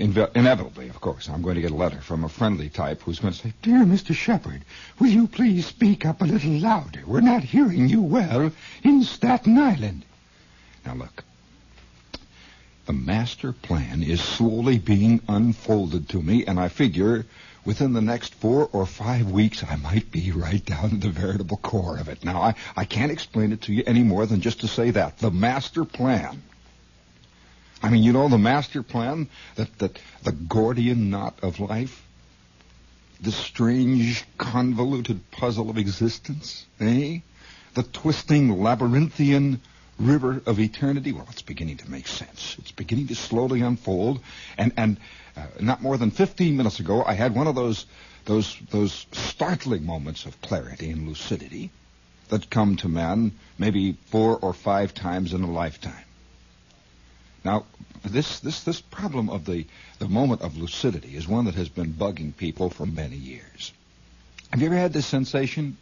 Inve- inevitably, of course, I'm going to get a letter from a friendly type who's going to say, Dear Mr. Shepherd, will you please speak up a little louder? We're not hearing you well in Staten Island. Now look, the master plan is slowly being unfolded to me, and I figure within the next four or five weeks I might be right down to the veritable core of it. Now, I, I can't explain it to you any more than just to say that. The master plan. I mean, you know the master plan? That, that the Gordian knot of life? The strange, convoluted puzzle of existence, eh? The twisting, labyrinthian river of eternity? Well, it's beginning to make sense. It's beginning to slowly unfold. And, and uh, not more than 15 minutes ago, I had one of those, those, those startling moments of clarity and lucidity that come to man maybe four or five times in a lifetime. Now, this, this, this problem of the, the moment of lucidity is one that has been bugging people for many years. Have you ever had this sensation,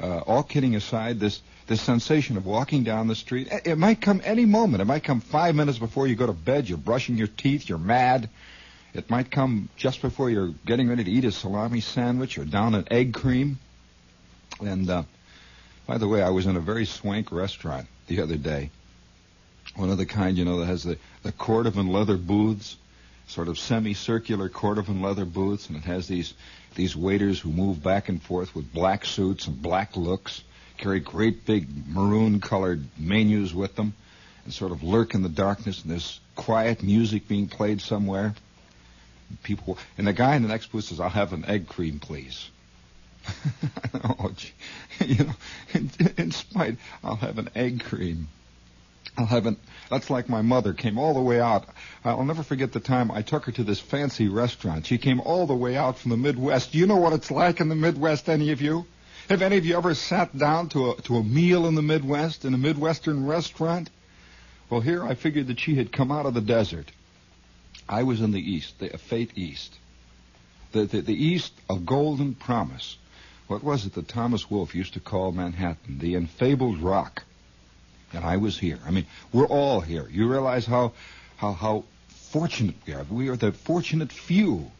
uh, all kidding aside, this, this sensation of walking down the street? It, might come any moment. It might come five minutes before you go to bed. You're brushing your teeth. You're mad. It might come just before you're getting ready to eat a salami sandwich or down an egg cream. And, uh, by the way, I was in a very swank restaurant the other day. One of the kind, you know, that has the, the cordovan leather booths, sort of semicircular cordovan leather booths, and it has these, these waiters who move back and forth with black suits and black looks, carry great big maroon colored menus with them, and sort of lurk in the darkness, and there's quiet music being played somewhere. People, and the guy in the next booth says, I'll have an egg cream, please. oh, gee. you know, in, in spite, I'll have an egg cream. I'll have an, that's like my mother came all the way out. I'll never forget the time I took her to this fancy restaurant. She came all the way out from the Midwest. Do you know what it's like in the Midwest, any of you? Have any of you ever sat down to a, to a meal in the Midwest, in a Midwestern restaurant? Well, here I figured that she had come out of the desert. I was in the East, the Fate East. The, the, the East of Golden Promise. What was it that Thomas Wolfe used to call Manhattan? The enfabled rock. And I was here. I mean, we're all here. You realize how, how, how fortunate we are. We are the fortunate few.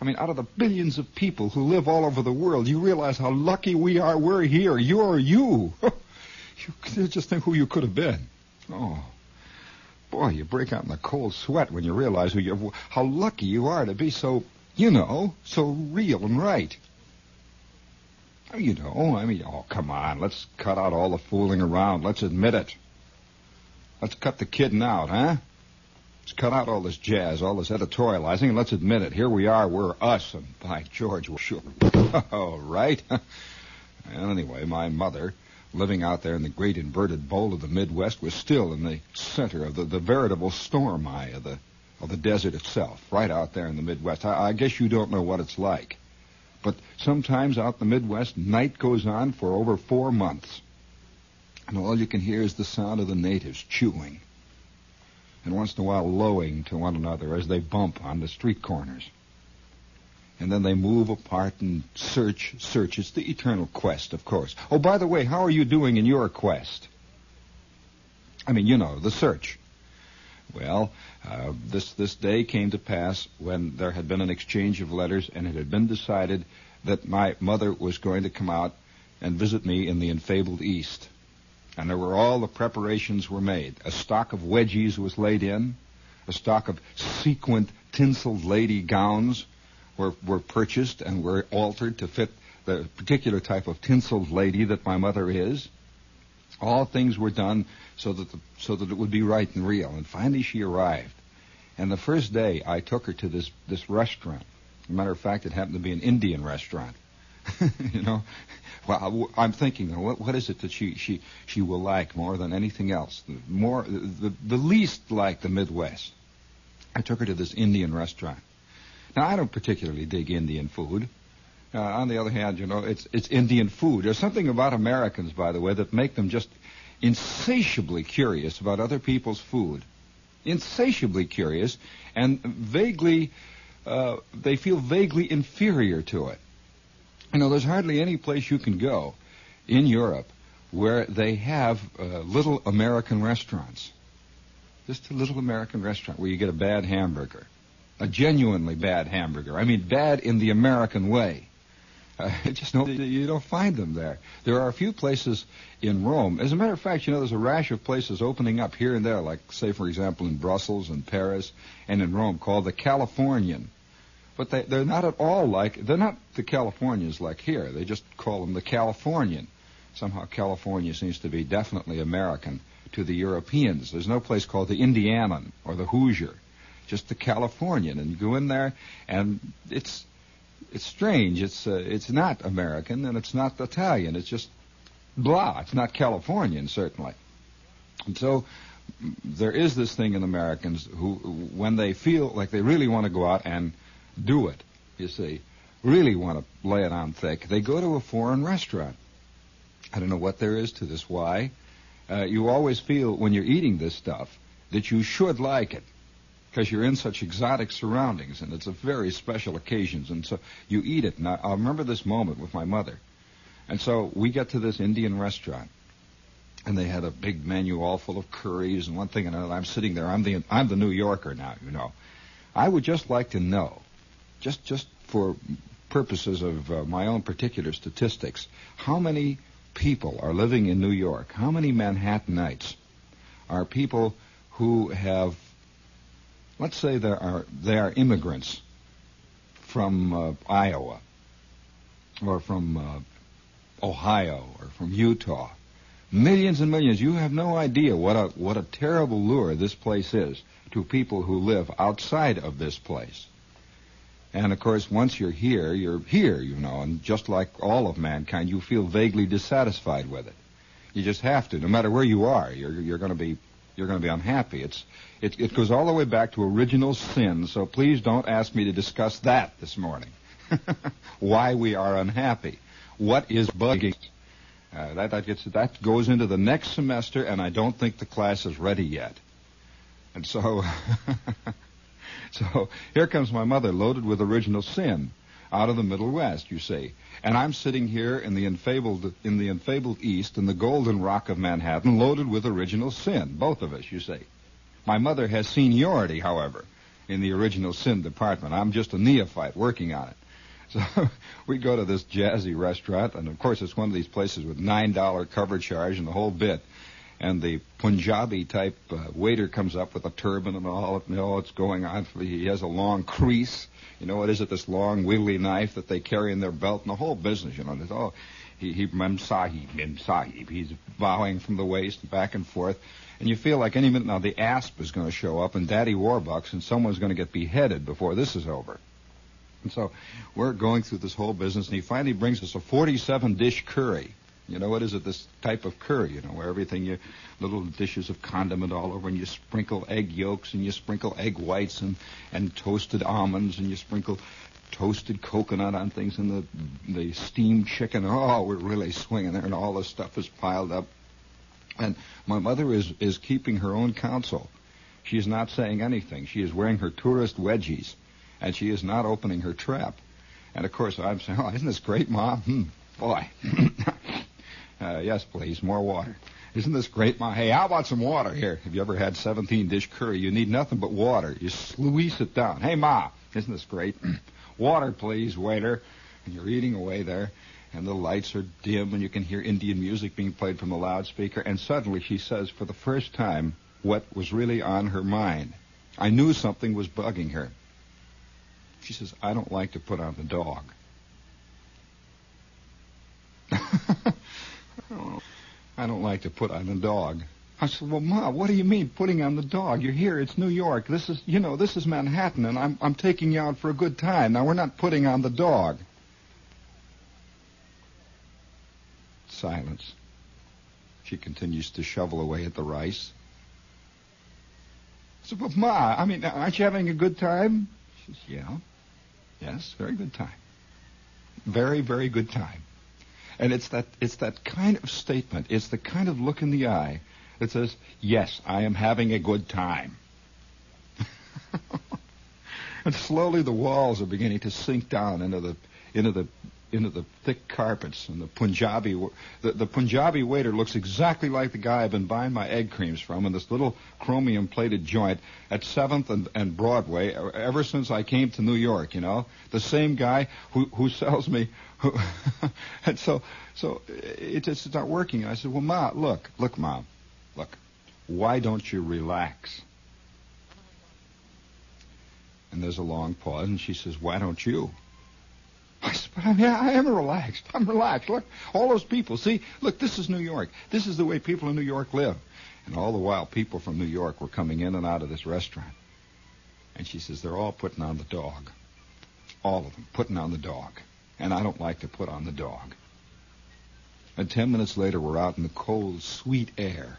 I mean, out of the billions of people who live all over the world, you realize how lucky we are. We're here. You're you. you just think who you could have been. Oh, boy, you break out in a cold sweat when you realize who you, how lucky you are to be so, you know, so real and right. You know, I mean, oh, come on. Let's cut out all the fooling around. Let's admit it. Let's cut the kidding out, huh? Let's cut out all this jazz, all this editorializing, and let's admit it. Here we are. We're us, and by George, we're sure. all right. well, anyway, my mother, living out there in the great inverted bowl of the Midwest, was still in the center of the, the veritable storm eye of the of the desert itself, right out there in the Midwest. I, I guess you don't know what it's like. But sometimes out in the Midwest, night goes on for over four months. And all you can hear is the sound of the natives chewing. And once in a while lowing to one another as they bump on the street corners. And then they move apart and search, search. It's the eternal quest, of course. Oh, by the way, how are you doing in your quest? I mean, you know, the search. Well, uh, this this day came to pass when there had been an exchange of letters, and it had been decided that my mother was going to come out and visit me in the enfabled East. And there were all the preparations were made. A stock of wedgies was laid in. A stock of sequined, tinseled lady gowns were, were purchased and were altered to fit the particular type of tinseled lady that my mother is. All things were done so that the, so that it would be right and real. And finally, she arrived. And the first day, I took her to this this restaurant. Matter of fact, it happened to be an Indian restaurant. you know, well, I'm thinking, what, what is it that she, she, she will like more than anything else? More, the, the least like the Midwest. I took her to this Indian restaurant. Now, I don't particularly dig Indian food. Uh, on the other hand, you know, it's, it's Indian food. There's something about Americans, by the way, that make them just insatiably curious about other people's food. Insatiably curious and vaguely, uh, they feel vaguely inferior to it. You know, there's hardly any place you can go in Europe where they have uh, little American restaurants. Just a little American restaurant where you get a bad hamburger. A genuinely bad hamburger. I mean, bad in the American way. Uh, just no, you don't find them there. There are a few places in Rome. As a matter of fact, you know, there's a rash of places opening up here and there, like, say, for example, in Brussels and Paris and in Rome, called the Californian. But they, they're not at all like, they're not the Californians like here. They just call them the Californian. Somehow California seems to be definitely American to the Europeans. There's no place called the Indianan or the Hoosier, just the Californian. And you go in there, and it's it's strange. It's uh, it's not American and it's not Italian. It's just blah. It's not Californian certainly. And so there is this thing in Americans who, when they feel like they really want to go out and do it, you see, really want to lay it on thick, they go to a foreign restaurant. I don't know what there is to this. Why? Uh, you always feel when you're eating this stuff that you should like it because you're in such exotic surroundings and it's a very special occasions and so you eat it. And I, I remember this moment with my mother. And so we get to this Indian restaurant and they had a big menu all full of curries and one thing and another. I'm sitting there. I'm the I'm the New Yorker now, you know. I would just like to know just just for purposes of uh, my own particular statistics, how many people are living in New York? How many Manhattanites are people who have, let's say, there are they are immigrants from uh, Iowa or from uh, Ohio or from Utah? Millions and millions. You have no idea what a what a terrible lure this place is to people who live outside of this place. And of course, once you're here, you're here, you know, and just like all of mankind, you feel vaguely dissatisfied with it. You just have to, no matter where you are, you're you're going to be you're going to be unhappy. It's it it goes all the way back to original sin. So please don't ask me to discuss that this morning. Why we are unhappy, what is bugging. Uh, that that gets that goes into the next semester, and I don't think the class is ready yet. And so. So here comes my mother loaded with original sin out of the Middle West, you see. And I'm sitting here in the enfabled in the enfabled East in the golden rock of Manhattan, loaded with original sin, both of us, you see. My mother has seniority, however, in the original sin department. I'm just a neophyte working on it. So we go to this jazzy restaurant, and of course it's one of these places with nine dollar cover charge and the whole bit and the Punjabi type uh, waiter comes up with a turban and all. You know, it's going on. He has a long kris. You know, what is it? This long wiggly knife that they carry in their belt, and the whole business. You know, it's all. He, he, Mem Sahib, Mem Sahib. He's bowing from the waist back and forth. And you feel like any minute now the asp is going to show up and Daddy Warbucks and someone's going to get beheaded before this is over. And so we're going through this whole business and he finally brings us a 47 dish curry. You know, what is it? This type of curry, you know, where everything you, little dishes of condiment all over, and you sprinkle egg yolks, and you sprinkle egg whites, and and toasted almonds, and you sprinkle toasted coconut on things, and the the steamed chicken. Oh, we're really swinging there, and all this stuff is piled up. And my mother is is keeping her own counsel. She is not saying anything. She is wearing her tourist wedgies, and she is not opening her trap. And of course, I'm saying, "Oh, isn't this great, Mom? Hmm, boy." Uh, yes, please, more water. Isn't this great, Ma? Hey, how about some water here? Have you ever had 17 dish curry? You need nothing but water. You sluice it down. Hey, Ma, isn't this great? water, please, waiter. And you're eating away there, and the lights are dim, and you can hear Indian music being played from the loudspeaker, and suddenly she says, for the first time, what was really on her mind. I knew something was bugging her. She says, I don't like to put on the dog. I don't like to put on the dog. I said, well, Ma, what do you mean putting on the dog? You're here. It's New York. This is, you know, this is Manhattan, and I'm, I'm taking you out for a good time. Now, we're not putting on the dog. Silence. She continues to shovel away at the rice. I said, but Ma, I mean, aren't you having a good time? She says, yeah. Yes, very good time. Very, very good time. And it's that it's that kind of statement, it's the kind of look in the eye that says, Yes, I am having a good time. and slowly the walls are beginning to sink down into the into the into the thick carpets and the Punjabi the, the Punjabi waiter looks exactly like the guy I've been buying my egg creams from in this little chromium plated joint at 7th and, and Broadway ever since I came to New York, you know. The same guy who who sells me who and so so it just it's not working. And I said, "Well, Ma, look, look, Mom. Look. Why don't you relax?" And there's a long pause and she says, "Why don't you?" But I, mean, I am relaxed. I'm relaxed. Look, all those people. See, look, this is New York. This is the way people in New York live. And all the while, people from New York were coming in and out of this restaurant. And she says, they're all putting on the dog. All of them putting on the dog. And I don't like to put on the dog. And ten minutes later, we're out in the cold, sweet air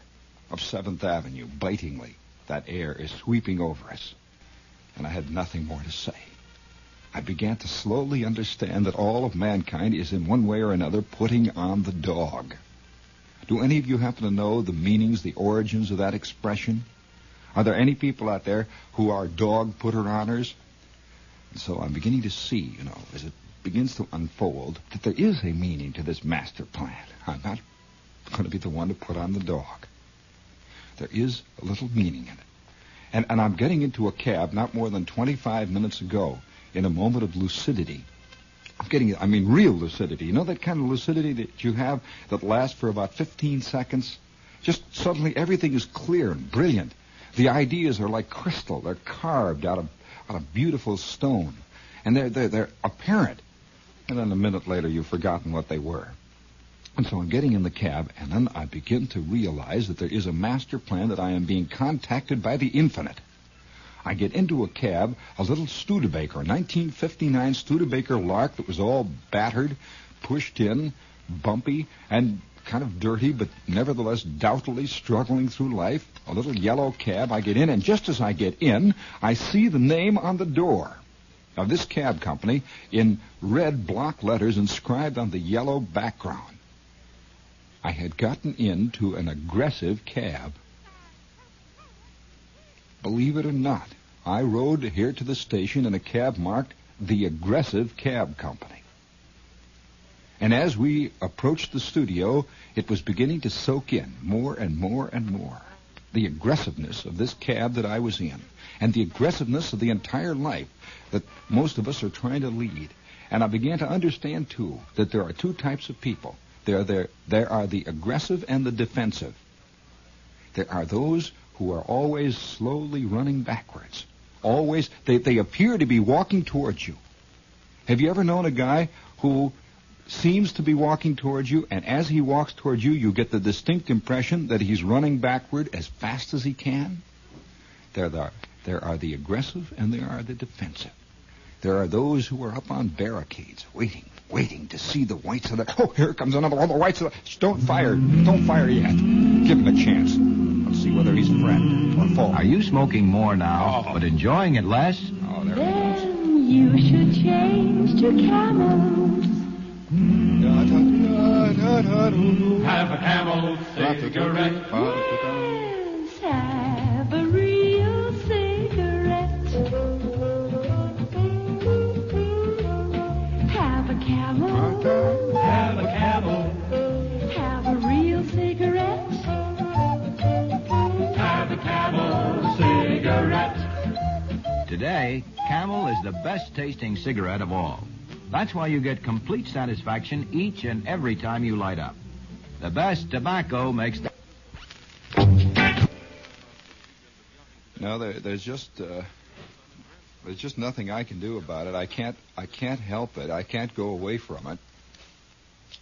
of 7th Avenue, bitingly. That air is sweeping over us. And I had nothing more to say. I began to slowly understand that all of mankind is in one way or another putting on the dog. Do any of you happen to know the meanings, the origins of that expression? Are there any people out there who are dog putter honors? And so I'm beginning to see, you know, as it begins to unfold, that there is a meaning to this master plan. I'm not going to be the one to put on the dog. There is a little meaning in it. And, and I'm getting into a cab not more than 25 minutes ago in a moment of lucidity. I'm getting, I mean, real lucidity. You know that kind of lucidity that you have that lasts for about 15 seconds? Just suddenly everything is clear and brilliant. The ideas are like crystal. They're carved out of, out of beautiful stone. And they're, they're, they're apparent. And then a minute later, you've forgotten what they were. And so I'm getting in the cab, and then I begin to realize that there is a master plan that I am being contacted by the infinite. I get into a cab, a little Studebaker, a 1959 Studebaker Lark that was all battered, pushed in, bumpy, and kind of dirty, but nevertheless doubtfully struggling through life. A little yellow cab. I get in, and just as I get in, I see the name on the door of this cab company in red block letters inscribed on the yellow background. I had gotten into an aggressive cab. Believe it or not, I rode here to the station in a cab marked the Aggressive Cab Company. And as we approached the studio, it was beginning to soak in more and more and more the aggressiveness of this cab that I was in and the aggressiveness of the entire life that most of us are trying to lead. And I began to understand, too, that there are two types of people. There, there, there are the aggressive and the defensive. There are those who are always slowly running backwards. Always, they, they appear to be walking towards you. Have you ever known a guy who seems to be walking towards you, and as he walks towards you, you get the distinct impression that he's running backward as fast as he can? There, are, there are the aggressive and there are the defensive. There are those who are up on barricades, waiting, waiting to see the whites of the. Oh, here comes another one. The whites of the. Don't fire. Don't fire yet. Give him a chance. Let's see whether he's a friend or foe. Are you smoking more now, Oh. but enjoying it less? Oh, there he goes. Then you should change to camels. Have a camel cigarette. Say, Camel is the best tasting cigarette of all. That's why you get complete satisfaction each and every time you light up. The best tobacco makes the. No, there, there's just uh, there's just nothing I can do about it. I can't I can't help it. I can't go away from it.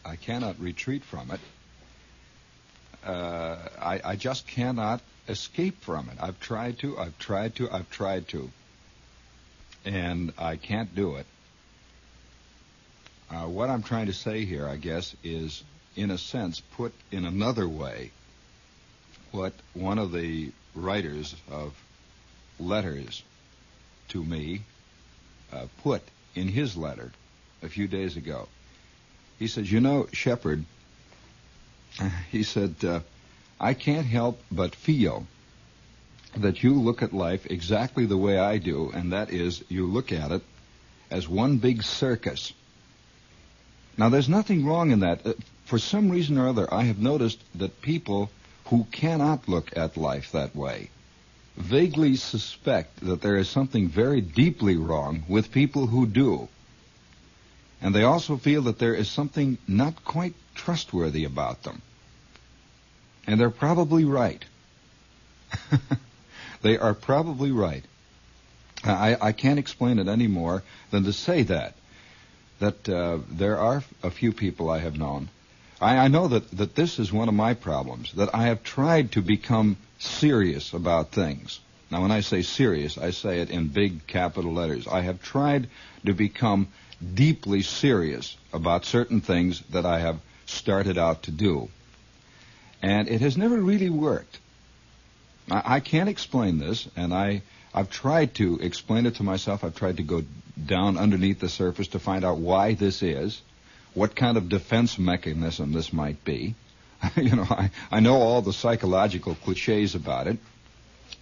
I cannot retreat from it. Uh, I, I just cannot escape from it. I've tried to. I've tried to. I've tried to, and I can't do it. Uh, what I'm trying to say here, I guess, is in a sense put in another way what one of the writers of letters to me uh, put in his letter a few days ago. He says, You know, Shepherd, he said, uh, I can't help but feel that you look at life exactly the way I do, and that is you look at it as one big circus. Now, there's nothing wrong in that. Uh, for some reason or other, I have noticed that people who cannot look at life that way vaguely suspect that there is something very deeply wrong with people who do. And they also feel that there is something not quite trustworthy about them. And they're probably right. they are probably right. I, I can't explain it any more than to say that. That uh, there are a few people I have known. I, I know that, that this is one of my problems, that I have tried to become serious about things. Now, when I say serious, I say it in big capital letters. I have tried to become deeply serious about certain things that I have started out to do. And it has never really worked. I, I can't explain this, and I, I've tried to explain it to myself. I've tried to go down underneath the surface to find out why this is, what kind of defense mechanism this might be. you know, I, I know all the psychological cliches about it,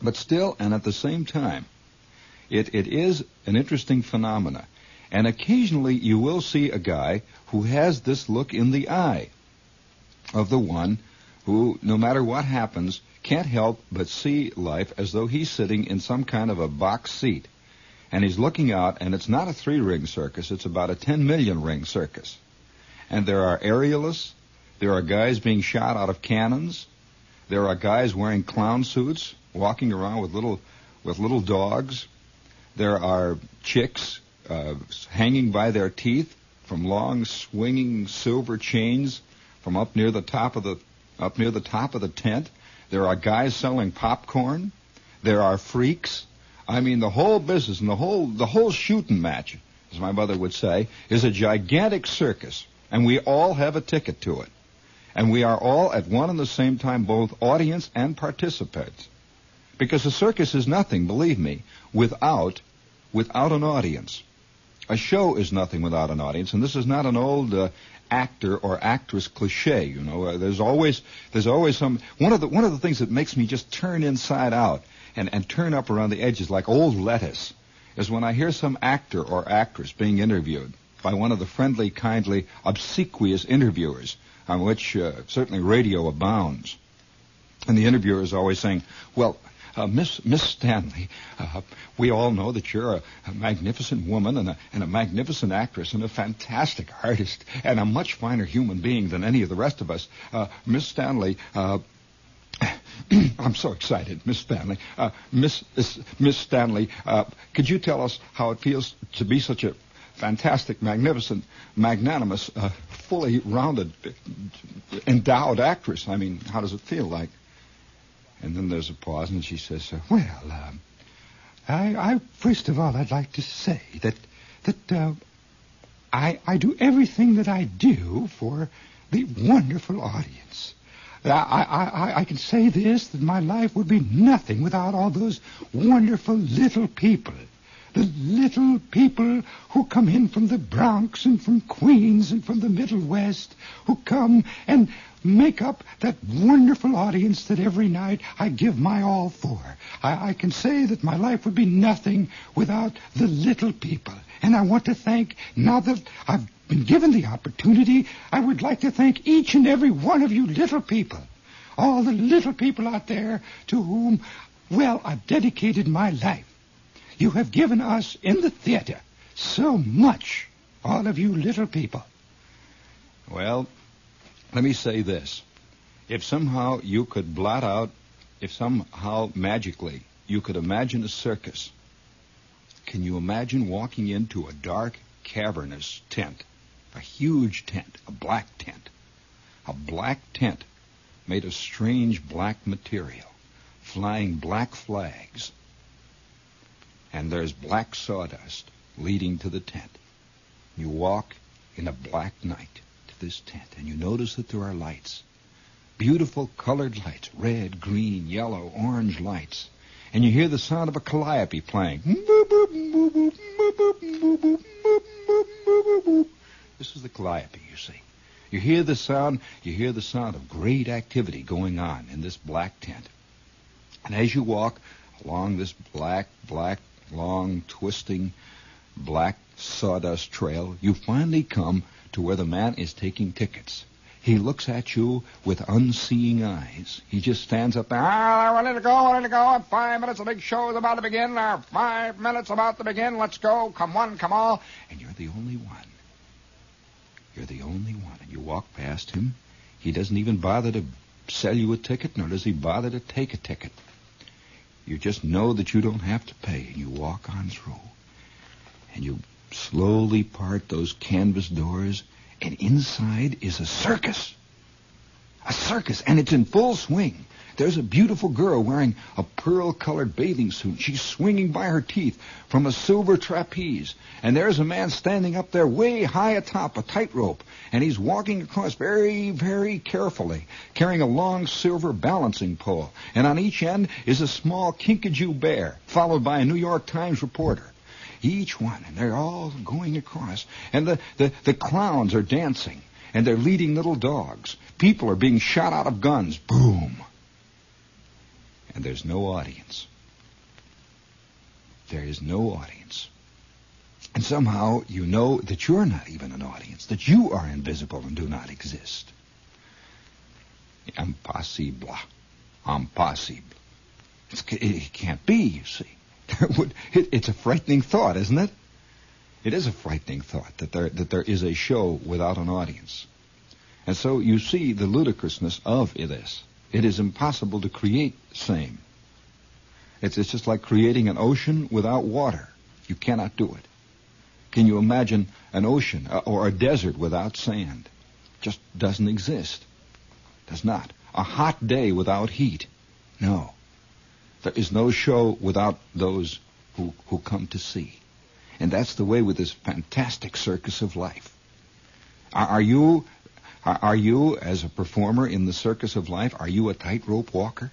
but still, and at the same time, it, it is an interesting phenomena. And occasionally you will see a guy who has this look in the eye of the one who, no matter what happens, can't help but see life as though he's sitting in some kind of a box seat. And he's looking out, and it's not a three ring circus, it's about a 10 million ring circus. And there are aerialists, there are guys being shot out of cannons. There are guys wearing clown suits, walking around with little with little dogs. There are chicks uh, hanging by their teeth from long swinging silver chains from up near the top of the up near the top of the tent. There are guys selling popcorn. There are freaks. I mean, the whole business and the whole the whole shooting match, as my mother would say, is a gigantic circus, and we all have a ticket to it. And we are all at one and the same time both audience and participants. Because a circus is nothing, believe me, without, without an audience. A show is nothing without an audience, and this is not an old uh, actor or actress cliche. You know, uh, there's always there's always some one of the one of the things that makes me just turn inside out and and turn up around the edges like old lettuce is when I hear some actor or actress being interviewed by one of the friendly, kindly, obsequious interviewers on which uh, certainly radio abounds. And the interviewer is always saying, well, uh, Miss Miss Stanley, uh, we all know that you're a, a magnificent woman and a, and a, magnificent actress and a fantastic artist and a much finer human being than any of the rest of us. Uh, Miss Stanley, uh, I'm so excited, Miss Stanley. Uh, Miss Miss Stanley, uh, could you tell us how it feels to be such a fantastic, magnificent, magnanimous, fully rounded, endowed actress. I mean, how does it feel like? And then there's a pause, and she says, uh, "Well, um, I, I, first of all, I'd like to say that that uh, I I do everything that I do for the wonderful audience." I, I, I can say this, that my life would be nothing without all those wonderful little people the little people who come in from the Bronx and from Queens and from the Middle West, who come and make up that wonderful audience that every night I give my all for. I, I, can say that my life would be nothing without the little people. And I want to thank, now that I've been given the opportunity, I would like to thank each and every one of you little people. All the little people out there to whom, well, I've dedicated my life. You have given us in the theater so much, all of you little people. Well, let me say this. If somehow you could blot out, if somehow magically you could imagine a circus, can you imagine walking into a dark, cavernous tent? A huge tent, a black tent. A black tent made of strange black material, flying black flags. And there's black sawdust leading to the tent. You walk in a black night to this tent, and you notice that there are lights. Beautiful colored lights, red, green, yellow, orange lights. And you hear the sound of a calliope playing. This is the calliope, you see. You hear the sound, you hear the sound of great activity going on in this black tent. And as you walk along this black, black, long, twisting, black sawdust trail, you finally come to where the man is taking tickets. He looks at you with unseeing eyes. He just stands up there. Ah, ready to go, ready to go. Five minutes, the big show is about to begin. Now, five minutes about to begin. Let's go. Come one, come all. And you're the only one. You're the only one. And you walk past him. He doesn't even bother to sell you a ticket, nor does he bother to take a ticket. You just know that you don't have to pay, and you walk on through. And you slowly part those canvas doors, and inside is a circus. A circus, and it's in full swing. There's a beautiful girl wearing a pearl-colored bathing suit. She's swinging by her teeth from a silver trapeze. And there's a man standing up there way high atop a tightrope. And he's walking across very, very carefully, carrying a long silver balancing pole. And on each end is a small kinkajou bear, followed by a New York Times reporter. Each one, and they're all going across. And the, the, the clowns are dancing. And they're leading little dogs. People are being shot out of guns. Boom and there's no audience. There is no audience. And somehow you know that you're not even an audience, that you are invisible and do not exist. Impossible. Impossible. It's, it can't be, you see. it's a frightening thought, isn't it? It is a frightening thought that there, that there is a show without an audience. And so you see the ludicrousness of this. It is impossible to create the same. It's, it's just like creating an ocean without water. You cannot do it. Can you imagine an ocean uh, or a desert without sand? Just doesn't exist. Does not. A hot day without heat? No. There is no show without those who, who come to see. And that's the way with this fantastic circus of life. Are you are, are you, as a performer in the circus of life, are you a tightrope walker?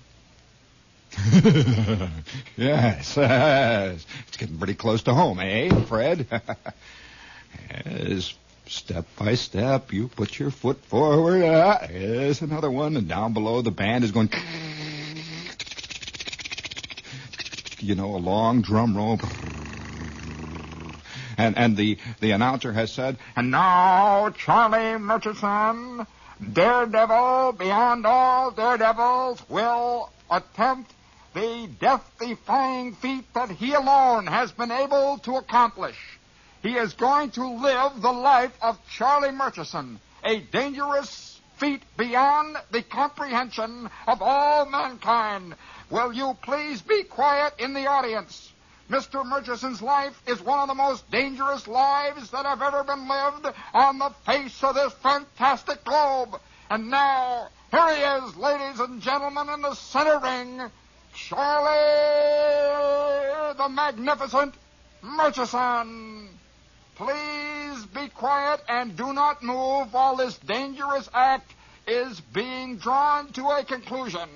yes, yes. It's getting pretty close to home, eh, Fred? yes, step by step, you put your foot forward. Ah, yes, another one, and down below the band is going. You know, a long drum roll and, and the, the announcer has said, and now Charlie Murchison, daredevil beyond all daredevils, will attempt the death-defying feat that he alone has been able to accomplish. He is going to live the life of Charlie Murchison, a dangerous feat beyond the comprehension of all mankind. Will you please be quiet in the audience? Mr. Murchison's life is one of the most dangerous lives that have ever been lived on the face of this fantastic globe. And now, here he is, ladies and gentlemen, in the center ring, Charlie the Magnificent Murchison. Please be quiet and do not move while this dangerous act is being drawn to a conclusion.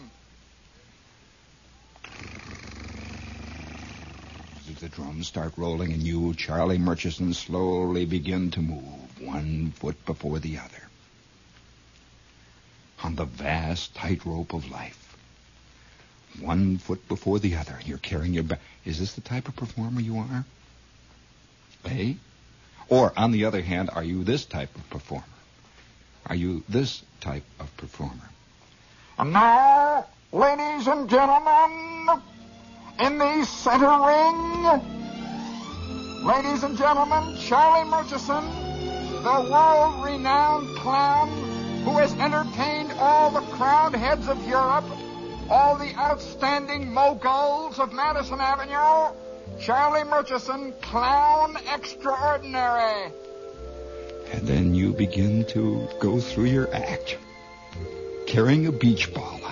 The drums start rolling, and you, Charlie Murchison, slowly begin to move, one foot before the other, on the vast tightrope of life. One foot before the other, and you're carrying your back. Is this the type of performer you are? Eh? Or, on the other hand, are you this type of performer? Are you this type of performer? And now, ladies and gentlemen, in the center ring, Ladies and gentlemen, Charlie Murchison, the world renowned clown who has entertained all the crowned heads of Europe, all the outstanding moguls of Madison Avenue, Charlie Murchison, clown extraordinary. And then you begin to go through your act, carrying a beach ball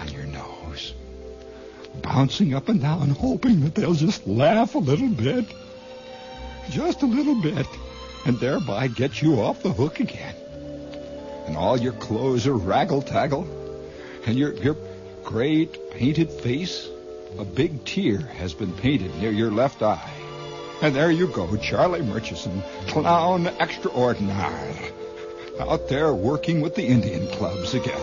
bouncing up and down, hoping that they'll just laugh a little bit, just a little bit, and thereby get you off the hook again. And all your clothes are raggle-taggle, and your, your great painted face, a big tear has been painted near your left eye. And there you go, Charlie Murchison, clown extraordinaire, out there working with the Indian clubs again.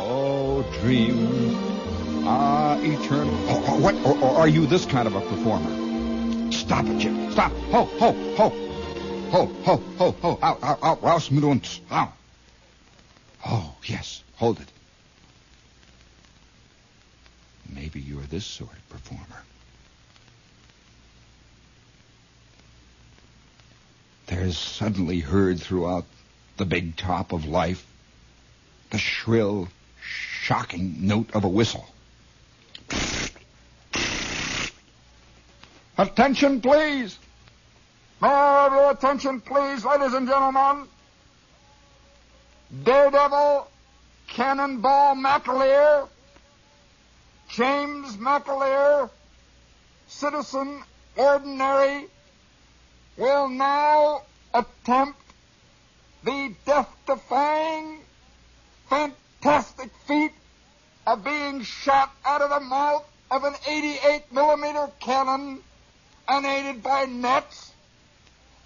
Oh, dream, ah, eternal. Oh, oh, what? Or, or are you this kind of a performer? Stop it, Jim. Stop. Ho, ho, ho. Ho, ho, ho, ho. Out, out, out. Raus mit uns. Out. Oh, yes. Hold it. Maybe you're this sort of performer. There's suddenly heard throughout the big top of life the shrill, shocking note of a whistle. Attention, please. May I have your attention, please, ladies and gentlemen? Daredevil, Cannonball McAleer, James McAleer, citizen ordinary, will now attempt the death-defying, fantastic feat of being shot out of the mouth of an 88 millimeter cannon, unaided by nets,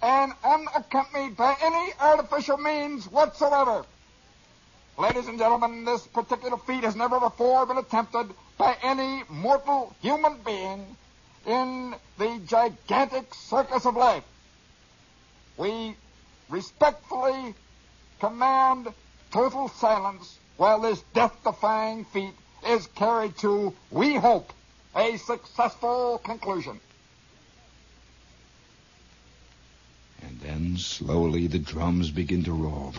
and unaccompanied by any artificial means whatsoever. Ladies and gentlemen, this particular feat has never before been attempted by any mortal human being in the gigantic circus of life. We respectfully command total silence while this death-defying feat is carried to, we hope, a successful conclusion. And then slowly the drums begin to roll.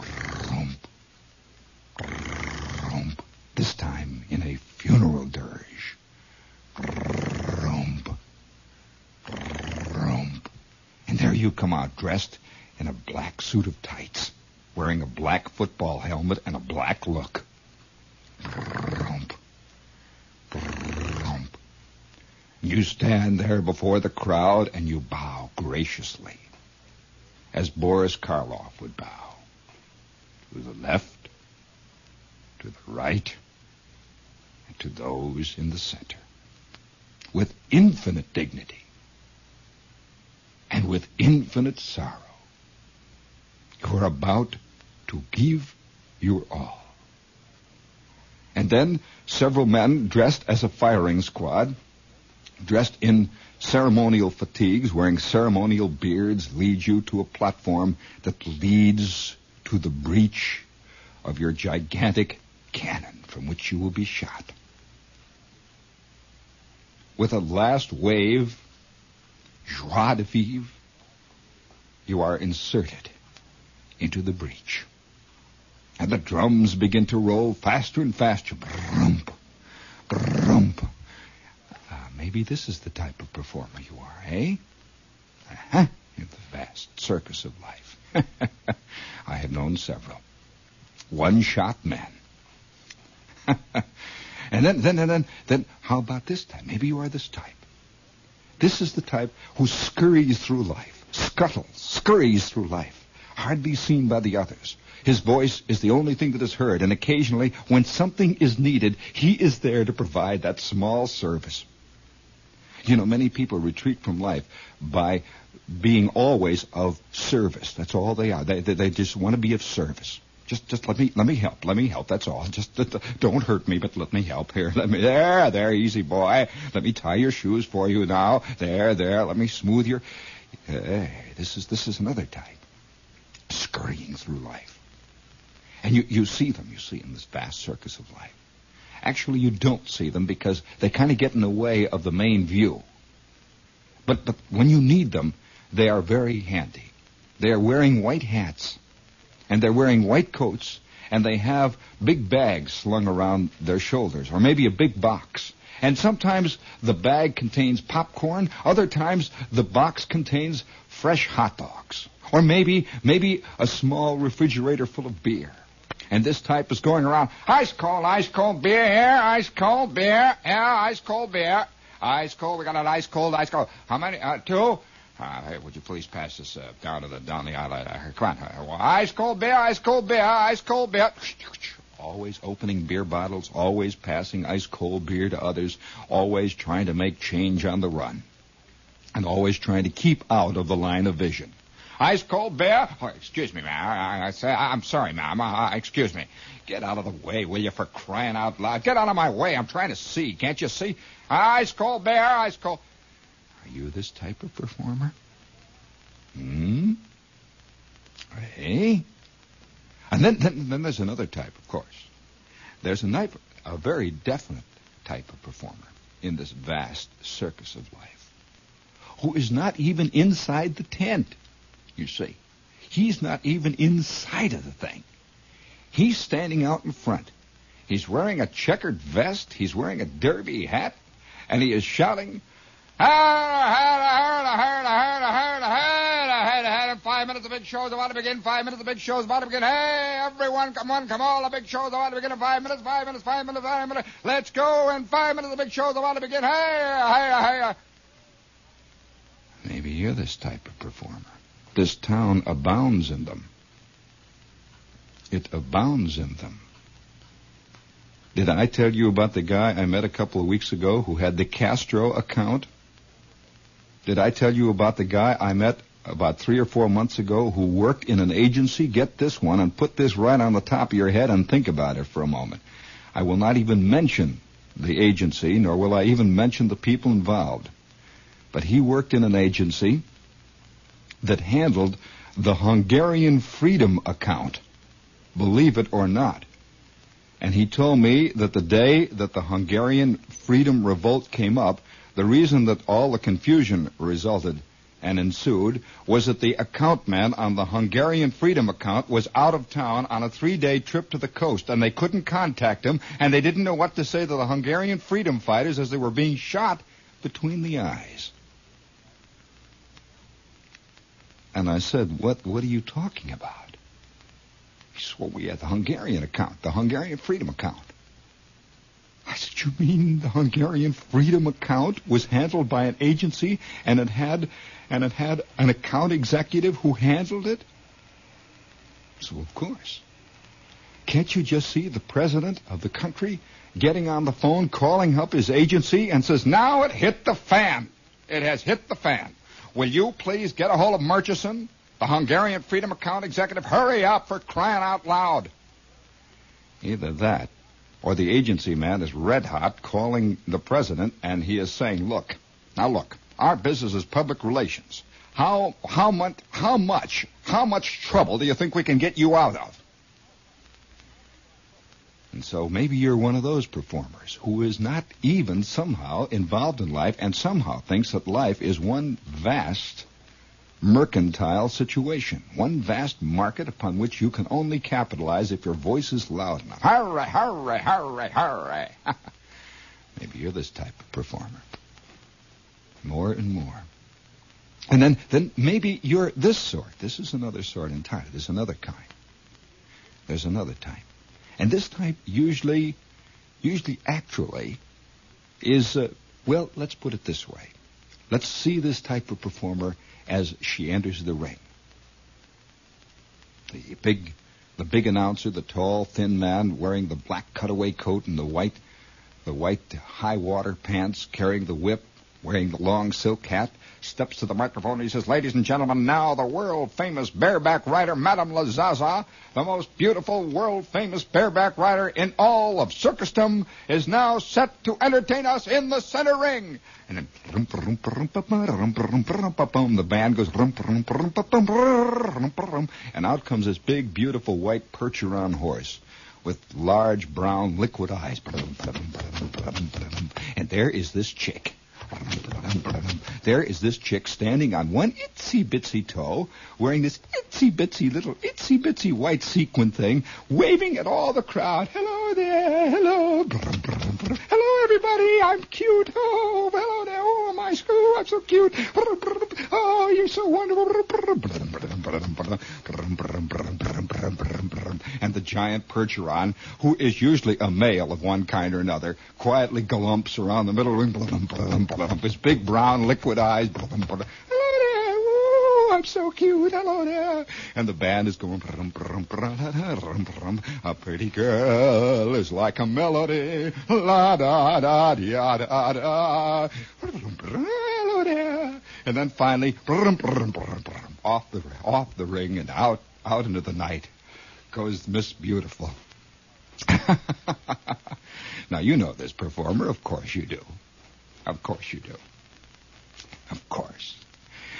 This time in a funeral dirge. And there you come out dressed in a black suit of tights, wearing a black football helmet and a black look. Rump, rump. You stand there before the crowd and you bow graciously as Boris Karloff would bow. To the left, to the right, and to those in the center. With infinite dignity and with infinite sorrow. You are about to give your all. And then several men dressed as a firing squad, dressed in ceremonial fatigues, wearing ceremonial beards, lead you to a platform that leads to the breach of your gigantic cannon from which you will be shot. With a last wave, joie de vivre, you are inserted into the breach. And the drums begin to roll faster and faster. Grump, grump. Uh, maybe this is the type of performer you are, eh? Uh-huh. In the vast circus of life. I have known several. One-shot men. and then, then, and then, then, how about this type? Maybe you are this type. This is the type who scurries through life, scuttles, scurries through life, hardly seen by the others. His voice is the only thing that is heard, and occasionally, when something is needed, he is there to provide that small service. You know, many people retreat from life by being always of service. That's all they are. They, they, they just want to be of service. Just, just let me, let me help. Let me help. That's all. Just, just don't hurt me, but let me help here. Let me, there, there, easy boy. Let me tie your shoes for you now. There, there. Let me smooth your. Hey, this is, this is another type. Scurrying through life. And you, you see them, you see, in this vast circus of life. Actually, you don't see them because they kind of get in the way of the main view. But, but when you need them, they are very handy. They are wearing white hats, and they're wearing white coats, and they have big bags slung around their shoulders, or maybe a big box. And sometimes the bag contains popcorn, other times the box contains fresh hot dogs. Or maybe, maybe a small refrigerator full of beer. And this type is going around, ice cold, ice cold beer here, ice cold beer, yeah, ice cold beer, ice cold, we got an ice cold, ice cold. How many? Uh, two? Uh, hey, would you please pass this uh, down to the down the aisle? Uh, come on, uh, ice cold beer, ice cold beer, ice cold beer. Always opening beer bottles, always passing ice cold beer to others, always trying to make change on the run, and always trying to keep out of the line of vision. Ice cold beer? Oh, excuse me, ma'am. I, I say, I'm sorry, ma'am. Excuse me. Get out of the way, will you, for crying out loud? Get out of my way. I'm trying to see. Can't you see? Ice cold beer, ice cold. Are you this type of performer? Hmm? Hey? And then, then, then there's another type, of course. There's a, type, a very definite type of performer in this vast circus of life who is not even inside the tent, you see. He's not even inside of the thing. He's standing out in front. He's wearing a checkered vest. He's wearing a derby hat. And he is shouting, Five minutes, the big show's about to begin. Five minutes, the big show's about to begin. Hey, everyone, come on, come on. The big show's about to begin in five minutes, five minutes, five minutes, five minutes. Let's go. In five minutes, the big show's about to begin. Hey, hey, hey. Maybe you're this type of performer. This town abounds in them. It abounds in them. Did I tell you about the guy I met a couple of weeks ago who had the Castro account? Did I tell you about the guy I met about three or four months ago who worked in an agency? Get this one and put this right on the top of your head and think about it for a moment. I will not even mention the agency, nor will I even mention the people involved. But he worked in an agency that handled the Hungarian Freedom account. Believe it or not. And he told me that the day that the Hungarian Freedom Revolt came up, the reason that all the confusion resulted and ensued was that the account man on the Hungarian Freedom account was out of town on a three day trip to the coast and they couldn't contact him and they didn't know what to say to the Hungarian freedom fighters as they were being shot between the eyes. And I said, What what are you talking about? He said, Well, we had the Hungarian account, the Hungarian freedom account. I said, You mean the Hungarian Freedom account was handled by an agency and it had and it had an account executive who handled it? So of course. Can't you just see the president of the country getting on the phone, calling up his agency, and says, Now it hit the fan. It has hit the fan. Will you please get a hold of Murchison, the Hungarian Freedom Account executive? Hurry up for crying out loud. Either that or the agency man is red hot calling the president and he is saying, look, now look, our business is public relations. How, how much, how much, how much trouble do you think we can get you out of? And so maybe you're one of those performers who is not even somehow involved in life and somehow thinks that life is one vast mercantile situation, one vast market upon which you can only capitalize if your voice is loud enough. Hurray, hurray, hurray, hurray. Maybe you're this type of performer. More and more. And then, then maybe you're this sort. This is another sort entirely. There's another kind. There's another type. And this type usually, usually actually, is, uh, well, let's put it this way. Let's see this type of performer as she enters the ring. The big, the big announcer, the tall, thin man wearing the black cutaway coat and the white, the white high water pants, carrying the whip, wearing the long silk hat, steps to the microphone he says, Ladies and gentlemen, now the world famous bareback rider, Madame Lazaza, the most beautiful world famous bareback rider in all of circusdom, is now set to entertain us in the center ring. And then the band goes and out comes this big, beautiful white Percheron horse with large brown liquid eyes. And there is this chick There is this chick standing on one itsy bitsy toe, wearing this itsy bitsy little itsy bitsy white sequin thing, waving at all the crowd. Hello there, hello. Hello everybody, I'm cute. Oh, hello there. Oh, my school, I'm so cute. Oh, you're so wonderful. And the giant percheron, who is usually a male of one kind or another, quietly galumps around the middle his big brown liquid eyes. Hello there. Ooh, I'm so cute. Hello there. And the band is going. A pretty girl is like a melody. La da da da da da. Hello there. And then finally, off the off the ring and out out into the night goes Miss Beautiful. now you know this performer, of course you do. Of course you do. Of course.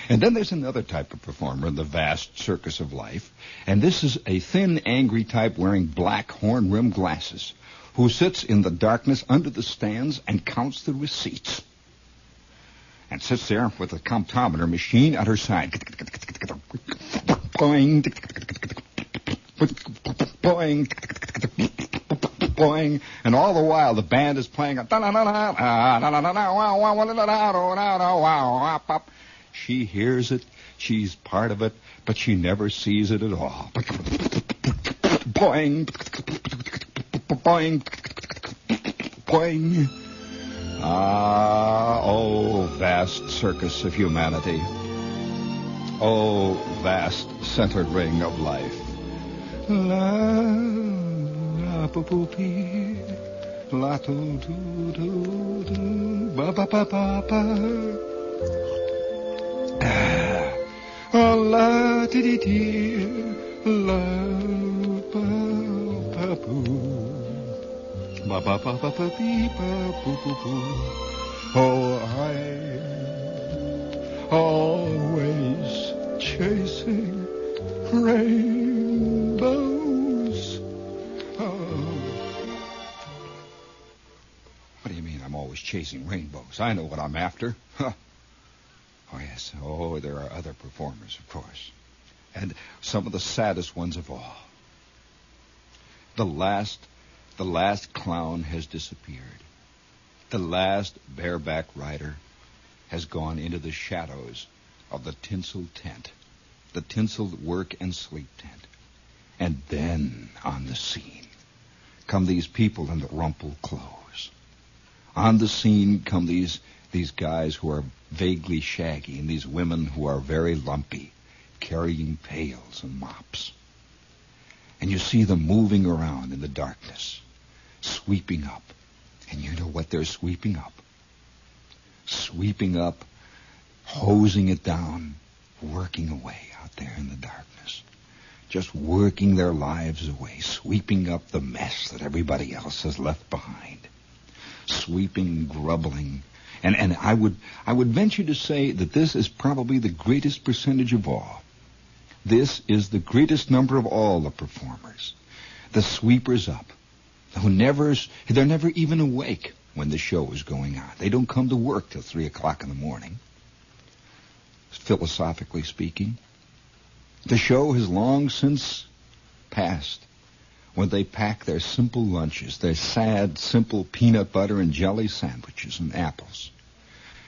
And then there's another type of performer in the vast circus of life, and this is a thin, angry type wearing black horn-rimmed glasses who sits in the darkness under the stands and counts the receipts. And sits there with a comptometer machine at her side. Boing, boing, boing, and all the while the band is playing. A... She hears it, she's part of it, but she never sees it at all. Boing, boing, boing. Ah, oh, vast circus of humanity. Oh, vast center ring of life. La, la. La, do, do, do. Ba, ba, ba, ba, ba. Ah. La, dee, dee, dee. La, ba, ba, boo. Ba, ba, ba, ba, ba, bee, ba, boo, boo, boo. Oh, I'm always chasing rainbows. Always chasing rainbows? I know what I'm after. Huh. Oh, yes. Oh, there are other performers, of course. And some of the saddest ones of all. The last, the last clown has disappeared. The last bareback rider has gone into the shadows of the tinsel tent, the tinseled work and sleep tent. And then on the scene come these people in the rumpled clothes. On the scene come these these guys who are vaguely shaggy and these women who are very lumpy, carrying pails and mops. And you see them moving around in the darkness, sweeping up. And you know what they're sweeping up? Sweeping up, hosing it down, working away out there in the darkness. Just working their lives away, sweeping up the mess that everybody else has left behind. Sweeping, grubbling, and, and I would I would venture to say that this is probably the greatest percentage of all. This is the greatest number of all the performers. The sweepers up. Who never they're never even awake when the show is going on. They don't come to work till three o'clock in the morning. Philosophically speaking. The show has long since passed when they pack their simple lunches, their sad, simple peanut butter and jelly sandwiches and apples,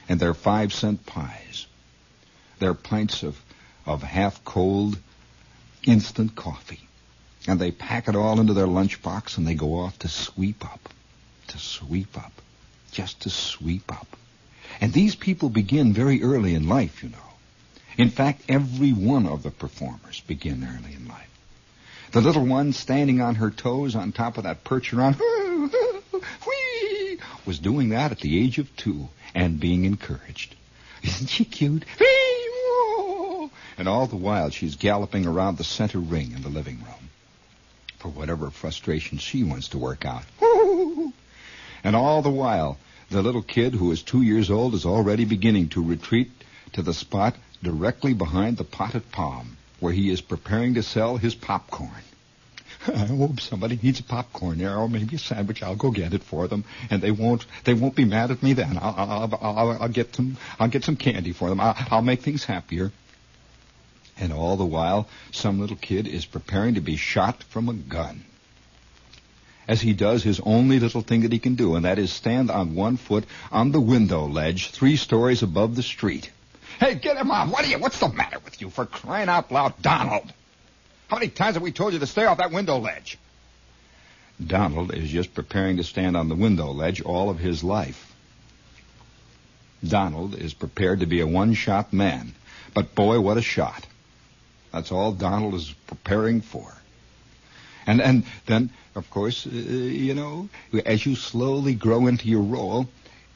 and their five cent pies, their pints of, of half cold instant coffee. And they pack it all into their lunchbox and they go off to sweep up, to sweep up, just to sweep up. And these people begin very early in life, you know. In fact, every one of the performers begin early in life. The little one standing on her toes on top of that percheron was doing that at the age of two and being encouraged. Isn't she cute? And all the while she's galloping around the center ring in the living room for whatever frustration she wants to work out. And all the while, the little kid who is two years old is already beginning to retreat to the spot directly behind the potted palm where he is preparing to sell his popcorn. I hope oh, somebody needs a popcorn there or maybe a sandwich. I'll go get it for them, and they won't they won't be mad at me then. I'll I'll I'll, I'll get some I'll get some candy for them. I'll, I'll make things happier. And all the while, some little kid is preparing to be shot from a gun. As he does his only little thing that he can do, and that is stand on one foot on the window ledge three stories above the street. Hey, get him off! What are you? What's the matter with you? For crying out loud, Donald! How many times have we told you to stay off that window ledge? Donald is just preparing to stand on the window ledge all of his life. Donald is prepared to be a one-shot man. But boy, what a shot. That's all Donald is preparing for. And and then, of course, uh, you know, as you slowly grow into your role,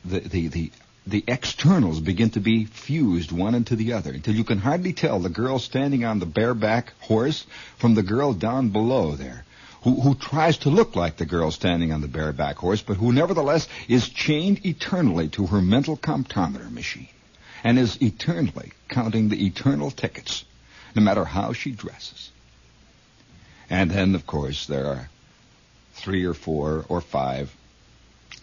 the, the, the the externals begin to be fused one into the other until you can hardly tell the girl standing on the bareback horse from the girl down below there. Who, who tries to look like the girl standing on the bareback horse, but who nevertheless is chained eternally to her mental comptometer machine and is eternally counting the eternal tickets, no matter how she dresses. And then, of course, there are three or four or five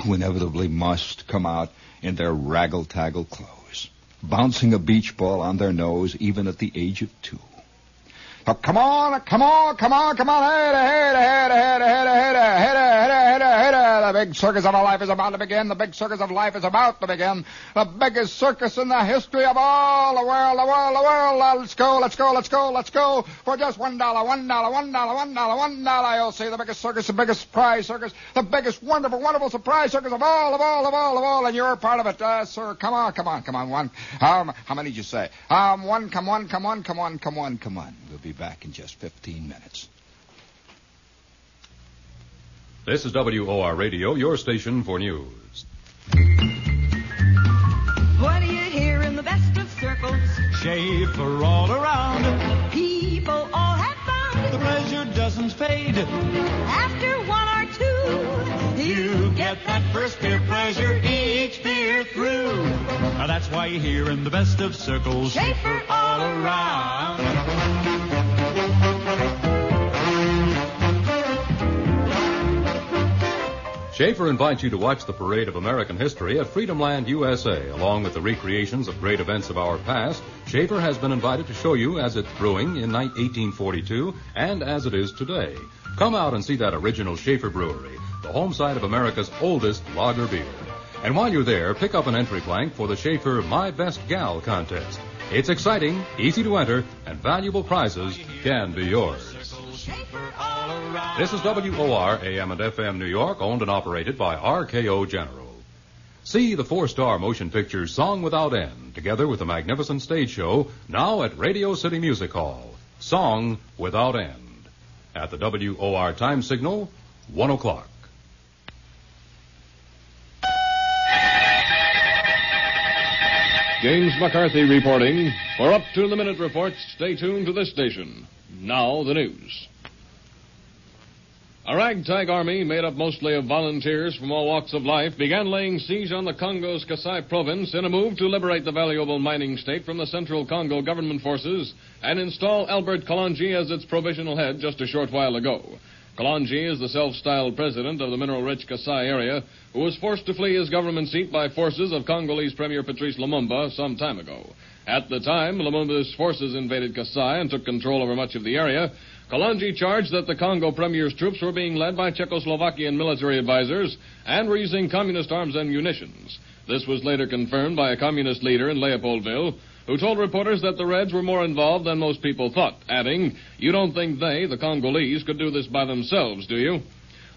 who inevitably must come out in their raggle-taggle clothes, bouncing a beach ball on their nose even at the age of two. So come on, come on, come on, come on, ahead, ahead, ahead, ahead, ahead, ahead, ahead, ahead, ahead, ahead. The big circus of our life is about to begin. The big circus of life is about to begin. The biggest circus in the history of all the world, the world, the world. Let's go, let's go, let's go, let's go. For just one dollar, one dollar, one dollar, one dollar, one dollar, you'll see the biggest circus, the biggest surprise circus, the biggest wonderful, wonderful surprise circus of all, of all, of all, of all, and you're part of it, uh, sir. Come on, come on, come on, one. Um, how many did you say? Um, one, come on, come on, come on, come on, come on. We'll be back in just 15 minutes. This is WOR Radio, your station for news. What do you hear in the best of circles? Schaefer all around. People all have fun. The pleasure doesn't fade. After one or two, You get that first beer pleasure each beer through. Now that's why you hear in the best of circles. Schaefer all around. Schaefer invites you to watch the parade of American history at Freedomland, USA. Along with the recreations of great events of our past, Schaefer has been invited to show you as it's brewing in ni- 1842 and as it is today. Come out and see that original Schaefer Brewery, the home site of America's oldest lager beer. And while you're there, pick up an entry blank for the Schaefer My Best Gal contest. It's exciting, easy to enter, and valuable prizes can be yours. Schaefer all around. This is WOR AM and FM New York, owned and operated by RKO General. See the four-star motion picture Song Without End, together with the magnificent stage show, now at Radio City Music Hall. Song Without End. At the WOR time signal, 1 o'clock. James McCarthy reporting. For up to the minute reports, stay tuned to this station. Now, the news. A ragtag army made up mostly of volunteers from all walks of life began laying siege on the Congo's Kasai province in a move to liberate the valuable mining state from the Central Congo government forces and install Albert Kalonji as its provisional head just a short while ago. Kalonji is the self-styled president of the mineral-rich Kasai area who was forced to flee his government seat by forces of Congolese Premier Patrice Lumumba some time ago. At the time, Lumumba's forces invaded Kasai and took control over much of the area. Kalonji charged that the Congo Premier's troops were being led by Czechoslovakian military advisors and were using communist arms and munitions. This was later confirmed by a communist leader in Leopoldville who told reporters that the Reds were more involved than most people thought, adding, You don't think they, the Congolese, could do this by themselves, do you?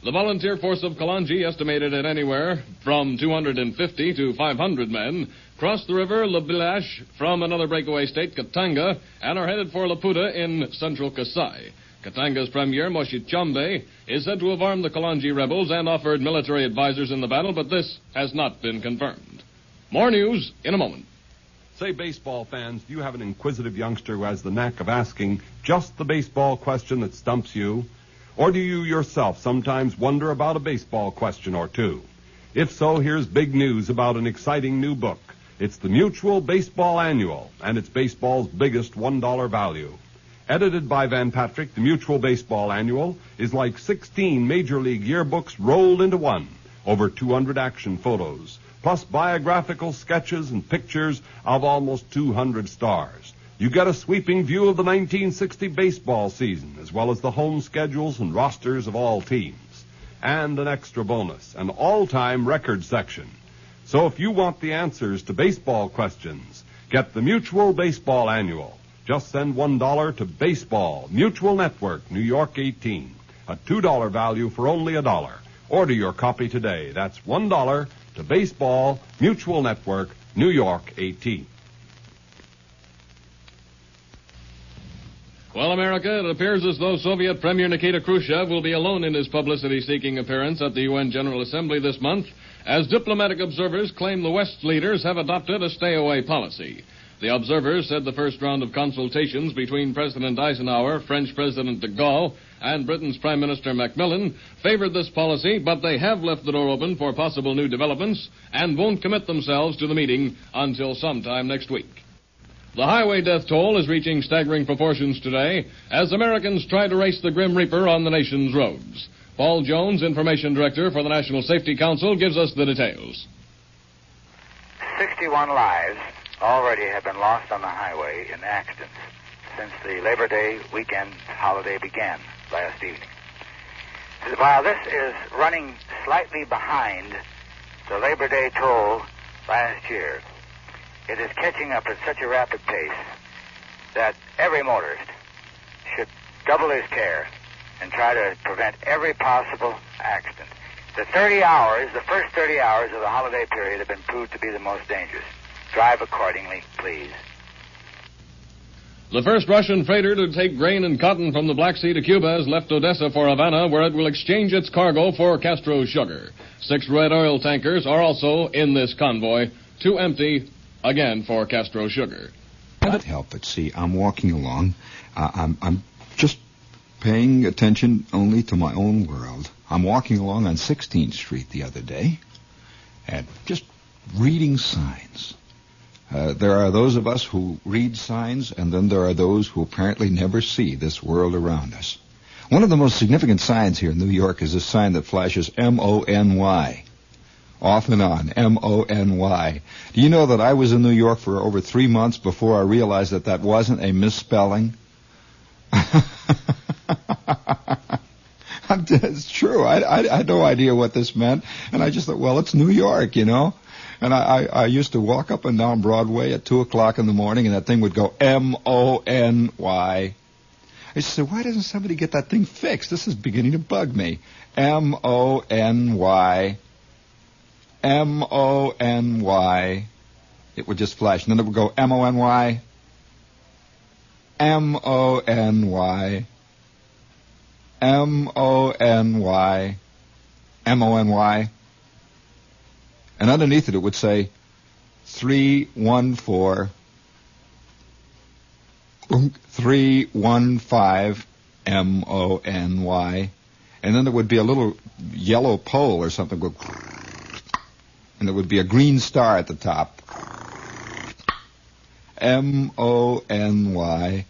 The volunteer force of Kalonji, estimated at anywhere from 250 to 500 men, crossed the river Lubilash from another breakaway state, Katanga, and are headed for Luputa in central Kasai. Katanga's premier, Moise Tshombe, is said to have armed the Kalonji rebels and offered military advisors in the battle, but this has not been confirmed. More news in a moment. Say, baseball fans, do you have an inquisitive youngster who has the knack of asking just the baseball question that stumps you? Or do you yourself sometimes wonder about a baseball question or two? If so, here's big news about an exciting new book. It's the Mutual Baseball Annual, and it's baseball's biggest $1 value. Edited by Van Patrick, the Mutual Baseball Annual is like 16 Major League yearbooks rolled into one. Over 200 action photos, plus biographical sketches and pictures of almost 200 stars. You get a sweeping view of the 1960 baseball season, as well as the home schedules and rosters of all teams. And an extra bonus, an all-time record section. So if you want the answers to baseball questions, get the Mutual Baseball Annual. Just send $1 to Baseball, Mutual Network, New York 18. A $2 value for only a dollar. Order your copy today. That's $1 to Baseball, Mutual Network, New York 18. Well, America, it appears as though Soviet Premier Nikita Khrushchev will be alone in his publicity seeking appearance at the UN General Assembly this month, as diplomatic observers claim the West's leaders have adopted a stay away policy. The observers said the first round of consultations between President Eisenhower, French President de Gaulle, and Britain's Prime Minister Macmillan favored this policy, but they have left the door open for possible new developments and won't commit themselves to the meeting until sometime next week. The highway death toll is reaching staggering proportions today as Americans try to race the Grim Reaper on the nation's roads. Paul Jones, Information Director for the National Safety Council, gives us the details. 61 lives already have been lost on the highway in accidents since the Labor Day weekend holiday began last evening. While this is running slightly behind the Labor Day toll last year, it is catching up at such a rapid pace that every motorist should double his care and try to prevent every possible accident. The 30 hours, the first 30 hours of the holiday period have been proved to be the most dangerous. Drive accordingly, please. The first Russian freighter to take grain and cotton from the Black Sea to Cuba has left Odessa for Havana, where it will exchange its cargo for Castro sugar. Six red oil tankers are also in this convoy, two empty, again for Castro sugar. Can't help it. See, I'm walking along. Uh, I'm, I'm just paying attention only to my own world. I'm walking along on 16th Street the other day and just reading signs. Uh, there are those of us who read signs, and then there are those who apparently never see this world around us. One of the most significant signs here in New York is a sign that flashes M-O-N-Y. Off and on, M-O-N-Y. Do you know that I was in New York for over three months before I realized that that wasn't a misspelling? it's true. I, I, I, had no idea what this meant, and I just thought, well, it's New York, you know. And I, I, I used to walk up and down Broadway at two o'clock in the morning, and that thing would go M O N Y. I said, why doesn't somebody get that thing fixed? This is beginning to bug me. M O N Y. M O N Y. It would just flash, and then it would go M O N Y. M O N Y. M O N Y. M O N Y. And underneath it, it would say 314 315 M O N Y. And then there would be a little yellow pole or something go and there would be a green star at the top. M O N Y.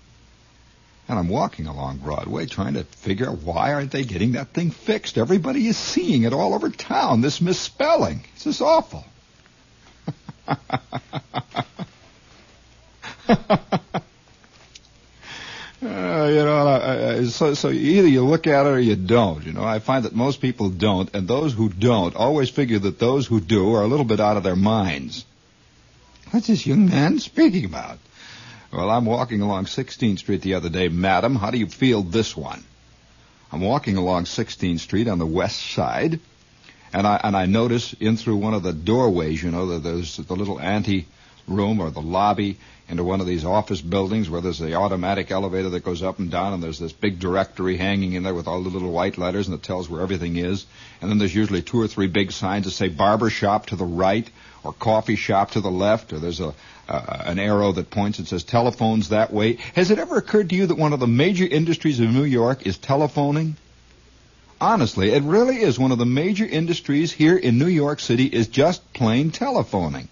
And I'm walking along Broadway trying to figure out why aren't they getting that thing fixed? Everybody is seeing it all over town, this misspelling. This is awful. Uh, you know, so, so either you look at it or you don't. You know, I find that most people don't, and those who don't always figure that those who do are a little bit out of their minds. What's this young man speaking about? Well, I'm walking along 16th Street the other day. Madam, how do you feel this one? I'm walking along 16th Street on the west side, and I and I notice in through one of the doorways, you know, the, there's the little ante room or the lobby into one of these office buildings where there's the automatic elevator that goes up and down, and there's this big directory hanging in there with all the little white letters, and it tells where everything is. And then there's usually two or three big signs that say barber shop to the right, or coffee shop to the left, or there's a uh, an arrow that points and says telephones that way. Has it ever occurred to you that one of the major industries of New York is telephoning? Honestly, it really is one of the major industries here in New York City is just plain telephoning.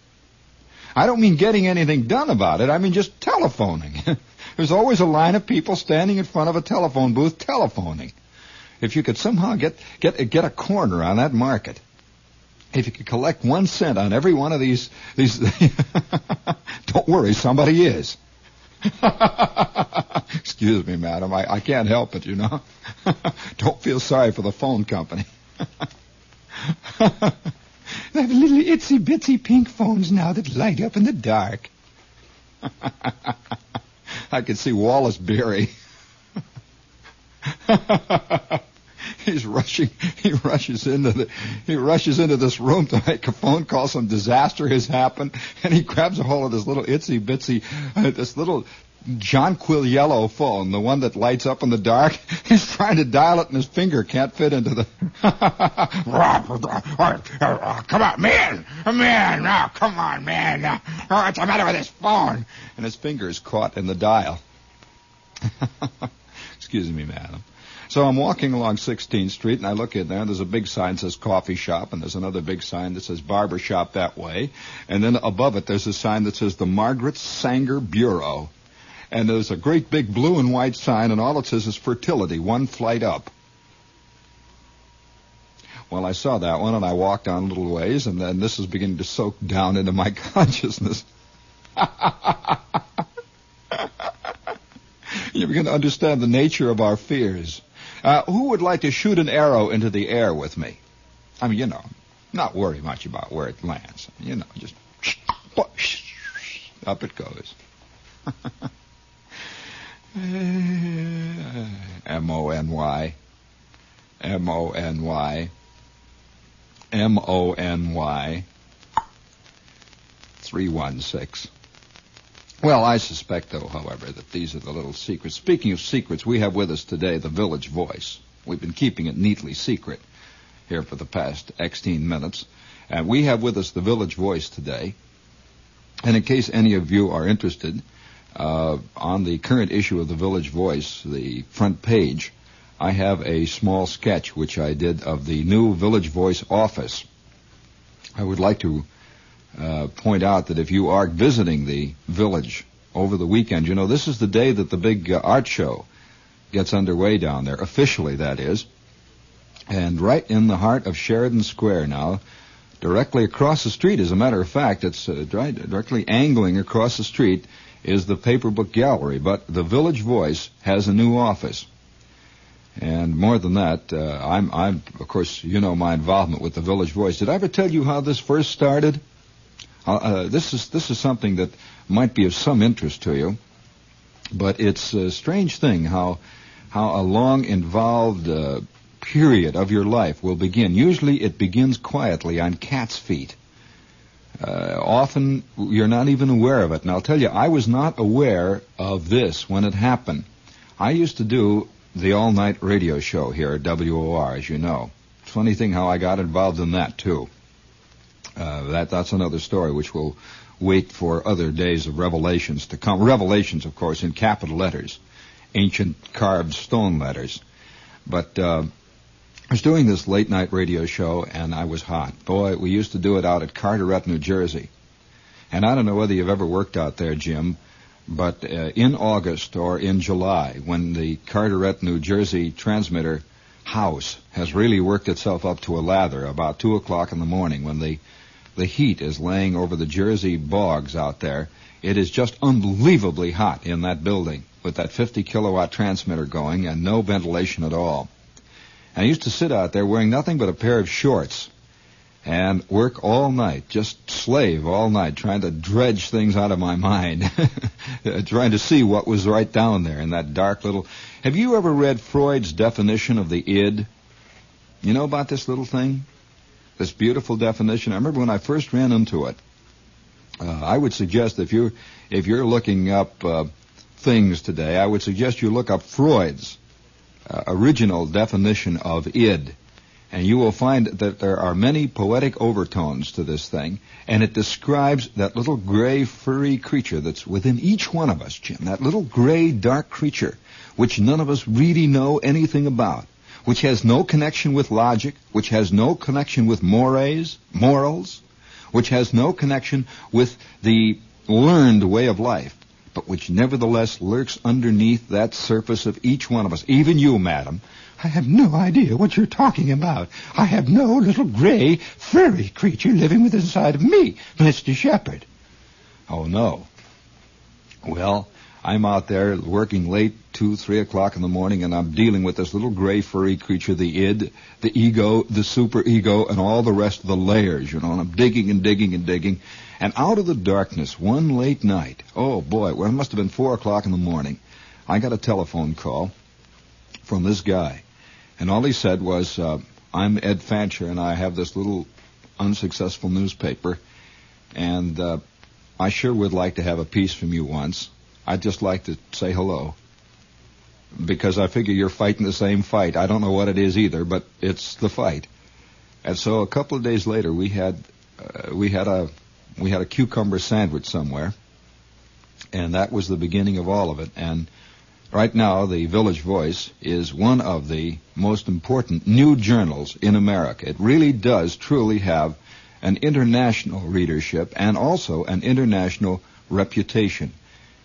I don't mean getting anything done about it. I mean just telephoning. There's always a line of people standing in front of a telephone booth telephoning. If you could somehow get get get a corner on that market, if you could collect one cent on every one of these these, don't worry, somebody is. Excuse me, madam. I, I can't help it, you know. don't feel sorry for the phone company. They have little itsy bitsy pink phones now that light up in the dark. I could see Wallace Beery. He's rushing. He rushes into the. He rushes into this room to make a phone call. Some disaster has happened, and he grabs a hold of this little itsy bitsy, uh, this little Jonquil yellow phone, the one that lights up in the dark. He's trying to dial it, and his finger can't fit into the. come on, man, man, now, come on, man. Now, oh, what's the matter with this phone? And his finger is caught in the dial. Excuse me, madam. So I'm walking along 16th Street, and I look in there, and there's a big sign that says coffee shop, and there's another big sign that says barber shop that way. And then above it, there's a sign that says the Margaret Sanger Bureau. And there's a great big blue and white sign, and all it says is fertility, one flight up. Well, I saw that one, and I walked on a little ways, and then this is beginning to soak down into my consciousness. you begin to understand the nature of our fears. Uh, who would like to shoot an arrow into the air with me? I mean, you know, not worry much about where it lands. You know, just up it goes. Eh, M O N Y. M O N Y. M O N Y. 316. Well, I suspect, though, however, that these are the little secrets. Speaking of secrets, we have with us today the Village Voice. We've been keeping it neatly secret here for the past 16 minutes. And we have with us the Village Voice today. And in case any of you are interested, uh, on the current issue of the Village Voice, the front page, I have a small sketch which I did of the new Village Voice office. I would like to uh, point out that if you are visiting the village over the weekend, you know, this is the day that the big uh, art show gets underway down there, officially that is. And right in the heart of Sheridan Square now, directly across the street, as a matter of fact, it's uh, directly angling across the street is the Paper Book Gallery, but the Village Voice has a new office. And more than that, uh, I'm, I'm, of course, you know my involvement with the Village Voice. Did I ever tell you how this first started? Uh, uh, this is this is something that might be of some interest to you, but it's a strange thing how how a long involved uh, period of your life will begin. Usually, it begins quietly on cat's feet. Uh, often you're not even aware of it. And I'll tell you, I was not aware of this when it happened. I used to do the all-night radio show here at WOR, as you know. Funny thing how I got involved in that too. Uh, that that's another story which will wait for other days of revelations to come. Revelations, of course, in capital letters, ancient carved stone letters. But uh, I was doing this late night radio show and I was hot. Boy, we used to do it out at Carteret, New Jersey. And I don't know whether you've ever worked out there, Jim, but uh, in August or in July, when the Carteret, New Jersey transmitter house has really worked itself up to a lather about two o'clock in the morning when the the heat is laying over the Jersey bogs out there, it is just unbelievably hot in that building with that 50 kilowatt transmitter going and no ventilation at all. And I used to sit out there wearing nothing but a pair of shorts and work all night, just slave all night, trying to dredge things out of my mind, trying to see what was right down there in that dark little. Have you ever read Freud's definition of the id? You know about this little thing? This beautiful definition. I remember when I first ran into it. Uh, I would suggest if you if you're looking up uh, things today, I would suggest you look up Freud's uh, original definition of id. And you will find that there are many poetic overtones to this thing, and it describes that little gray, furry creature that's within each one of us, Jim. That little gray, dark creature, which none of us really know anything about, which has no connection with logic, which has no connection with mores, morals, which has no connection with the learned way of life, but which nevertheless lurks underneath that surface of each one of us, even you, madam. I have no idea what you're talking about. I have no little gray, furry creature living within inside of me, Mr. Shepherd. Oh, no. Well, I'm out there working late, two, three o'clock in the morning, and I'm dealing with this little gray furry creature, the id, the ego, the super ego, and all the rest of the layers, you know, and I'm digging and digging and digging. And out of the darkness, one late night, oh boy, well, it must have been four o'clock in the morning, I got a telephone call from this guy. And all he said was, uh, I'm Ed Fancher, and I have this little unsuccessful newspaper, and uh, I sure would like to have a piece from you once. I'd just like to say hello. Because I figure you're fighting the same fight. I don't know what it is either, but it's the fight. And so a couple of days later, we had uh, we had a we had a cucumber sandwich somewhere, and that was the beginning of all of it. And right now, the Village Voice is one of the most important new journals in America. It really does truly have an international readership and also an international reputation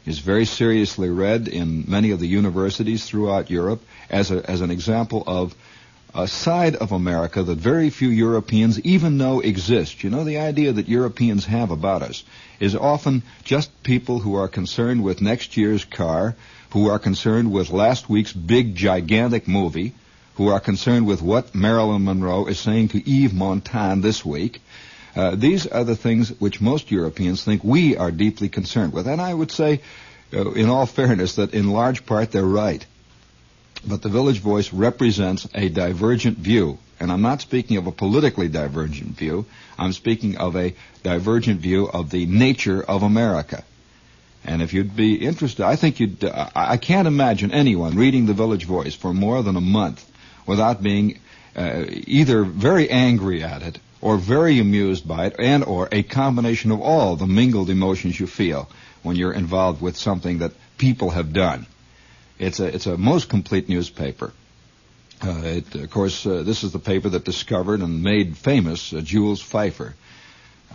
is very seriously read in many of the universities throughout Europe as, a, as an example of a side of America that very few Europeans even know exists. You know, the idea that Europeans have about us is often just people who are concerned with next year's car, who are concerned with last week's big, gigantic movie, who are concerned with what Marilyn Monroe is saying to Yves Montand this week, uh, these are the things which most Europeans think we are deeply concerned with. And I would say, uh, in all fairness, that in large part they're right. But the Village Voice represents a divergent view. And I'm not speaking of a politically divergent view. I'm speaking of a divergent view of the nature of America. And if you'd be interested, I think you'd, uh, I can't imagine anyone reading the Village Voice for more than a month without being uh, either very angry at it or very amused by it, and or a combination of all the mingled emotions you feel when you're involved with something that people have done. It's a it's a most complete newspaper. Uh, it, of course, uh, this is the paper that discovered and made famous uh, Jules Feiffer.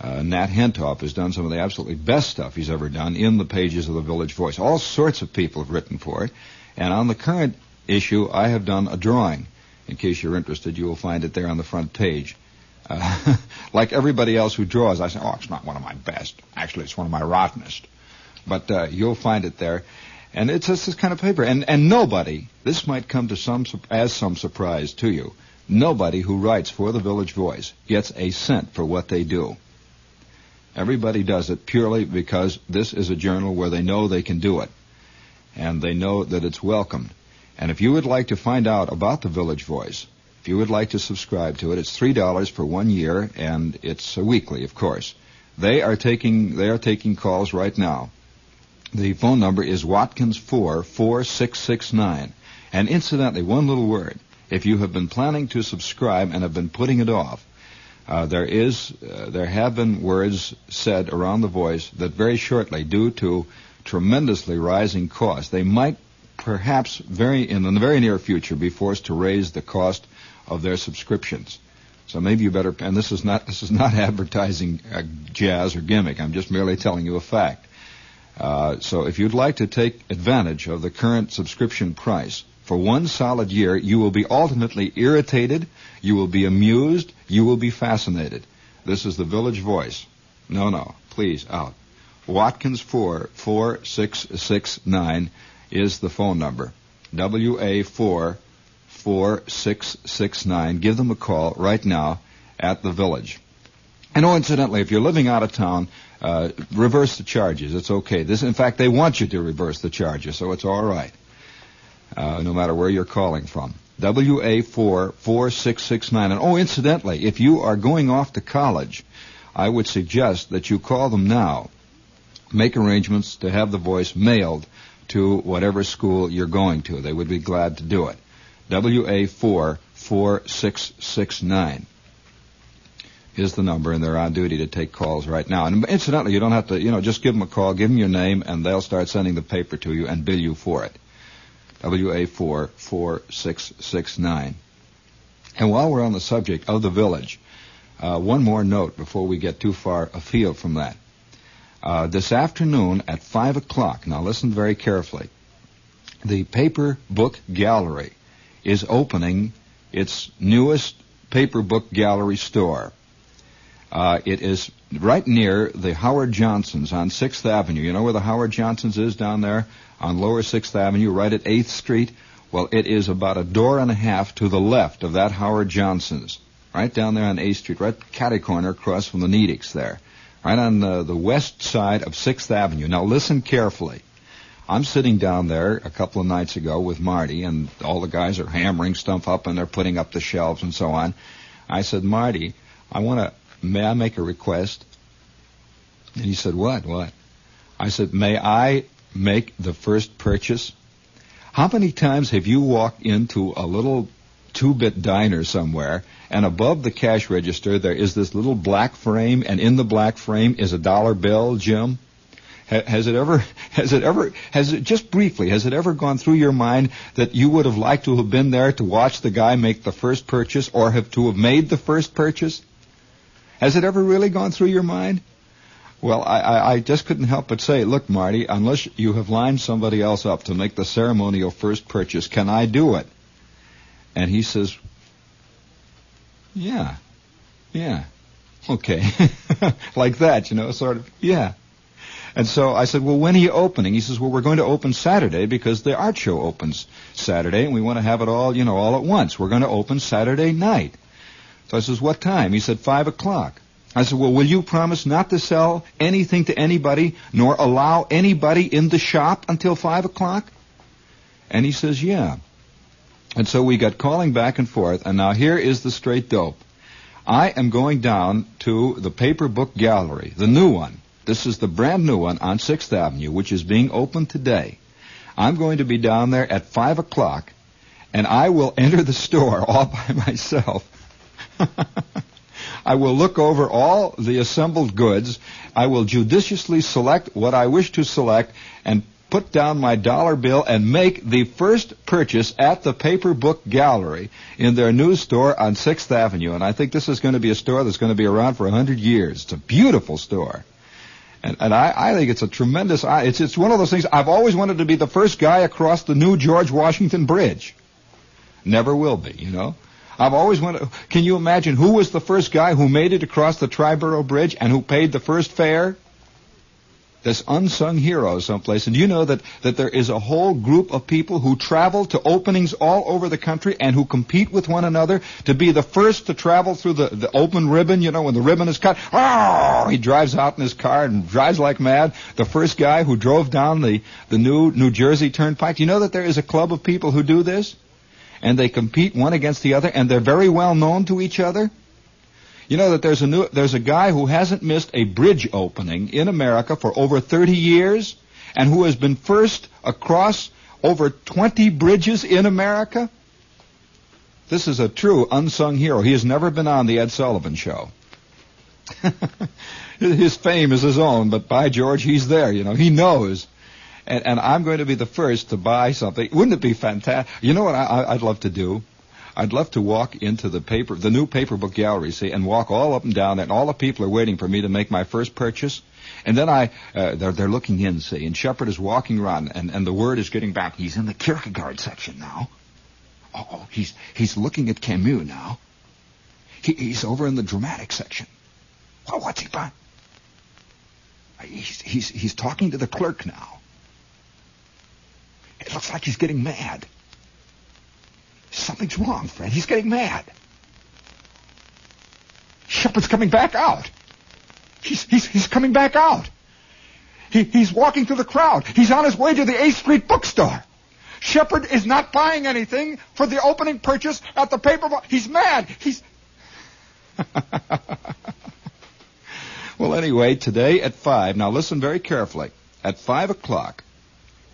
Uh, Nat Hentoff has done some of the absolutely best stuff he's ever done in the pages of the Village Voice. All sorts of people have written for it, and on the current issue, I have done a drawing. In case you're interested, you will find it there on the front page. Like everybody else who draws, I say, oh, it's not one of my best. Actually, it's one of my rottenest. But uh, you'll find it there. And it's just this kind of paper. And, and nobody, this might come to some as some surprise to you, nobody who writes for the Village Voice gets a cent for what they do. Everybody does it purely because this is a journal where they know they can do it. And they know that it's welcomed. And if you would like to find out about the Village Voice, you would like to subscribe to it, it's three dollars for one year, and it's a weekly, of course. They are taking they are taking calls right now. The phone number is Watkins four four six six nine. And incidentally, one little word: if you have been planning to subscribe and have been putting it off, uh, there is uh, there have been words said around the voice that very shortly, due to tremendously rising costs, they might perhaps very in the very near future be forced to raise the cost of their subscriptions. So maybe you better. And this is not this is not advertising uh, jazz or gimmick. I'm just merely telling you a fact. Uh, so if you'd like to take advantage of the current subscription price for one solid year, you will be alternately irritated, you will be amused, you will be fascinated. This is the Village Voice. No, no, please out. Watkins four four six six nine is the phone number. WA four 4669. Give them a call right now at the village. And oh, incidentally, if you're living out of town, uh, reverse the charges. It's okay. This, in fact, they want you to reverse the charges, so it's all right. Uh, no matter where you're calling from. WA44669. And oh, incidentally, if you are going off to college, I would suggest that you call them now. Make arrangements to have the voice mailed to whatever school you're going to. They would be glad to do it. WA4 4669 is the number, and they're on duty to take calls right now. And incidentally, you don't have to, you know, just give them a call, give them your name, and they'll start sending the paper to you and bill you for it. WA4 4669. And while we're on the subject of the village, uh, one more note before we get too far afield from that. Uh, this afternoon at 5 o'clock, now listen very carefully, the Paper Book Gallery is opening its newest paper book gallery store. Uh, it is right near the Howard Johnsons on 6th Avenue. You know where the Howard Johnsons is down there on lower 6th Avenue, right at 8th Street? Well, it is about a door and a half to the left of that Howard Johnson's, right down there on 8th Street, right catty corner across from the Nedick's there, right on the, the west side of 6th Avenue. Now listen carefully. I'm sitting down there a couple of nights ago with Marty, and all the guys are hammering stuff up and they're putting up the shelves and so on. I said, Marty, I want to, may I make a request? And he said, what, what? I said, may I make the first purchase? How many times have you walked into a little two-bit diner somewhere and above the cash register there is this little black frame and in the black frame is a dollar bill, Jim? Has it ever, has it ever, has it just briefly, has it ever gone through your mind that you would have liked to have been there to watch the guy make the first purchase or have to have made the first purchase? Has it ever really gone through your mind? Well, I, I, I just couldn't help but say, look, Marty, unless you have lined somebody else up to make the ceremonial first purchase, can I do it? And he says, yeah, yeah, okay. like that, you know, sort of, yeah. And so I said, well, when are you opening? He says, well, we're going to open Saturday because the art show opens Saturday and we want to have it all, you know, all at once. We're going to open Saturday night. So I says, what time? He said, five o'clock. I said, well, will you promise not to sell anything to anybody nor allow anybody in the shop until five o'clock? And he says, yeah. And so we got calling back and forth and now here is the straight dope. I am going down to the paper book gallery, the new one, this is the brand new one on 6th Avenue, which is being opened today. I'm going to be down there at 5 o'clock, and I will enter the store all by myself. I will look over all the assembled goods. I will judiciously select what I wish to select and put down my dollar bill and make the first purchase at the Paper Book Gallery in their new store on 6th Avenue. And I think this is going to be a store that's going to be around for a 100 years. It's a beautiful store. And, and I, I think it's a tremendous. It's it's one of those things. I've always wanted to be the first guy across the new George Washington Bridge. Never will be, you know. I've always wanted. Can you imagine who was the first guy who made it across the Triborough Bridge and who paid the first fare? This unsung hero someplace. And you know that, that there is a whole group of people who travel to openings all over the country and who compete with one another to be the first to travel through the, the open ribbon, you know, when the ribbon is cut. Oh, he drives out in his car and drives like mad. The first guy who drove down the, the new New Jersey Turnpike. You know that there is a club of people who do this? And they compete one against the other and they're very well known to each other. You know that there's a new, there's a guy who hasn't missed a bridge opening in America for over 30 years and who has been first across over 20 bridges in America. This is a true unsung hero. He has never been on the Ed Sullivan show. his fame is his own, but by George, he's there, you know. He knows. And, and I'm going to be the first to buy something. Wouldn't it be fantastic? You know what I, I'd love to do? I'd love to walk into the paper, the new paper book gallery, see, and walk all up and down and all the people are waiting for me to make my first purchase. And then I, uh, they're, they're looking in, see, and Shepherd is walking around, and, and the word is getting back. He's in the Kierkegaard section now. Oh, he's, he's looking at Camus now. He, he's over in the dramatic section. Well, what's he buying? He's, he's, he's talking to the clerk now. It looks like he's getting mad. Something's wrong, Fred. He's getting mad. Shepherd's coming back out. He's, he's, he's coming back out. He, he's walking through the crowd. He's on his way to the 8th Street bookstore. Shepherd is not buying anything for the opening purchase at the paper. He's mad. He's. well, anyway, today at 5, now listen very carefully. At 5 o'clock,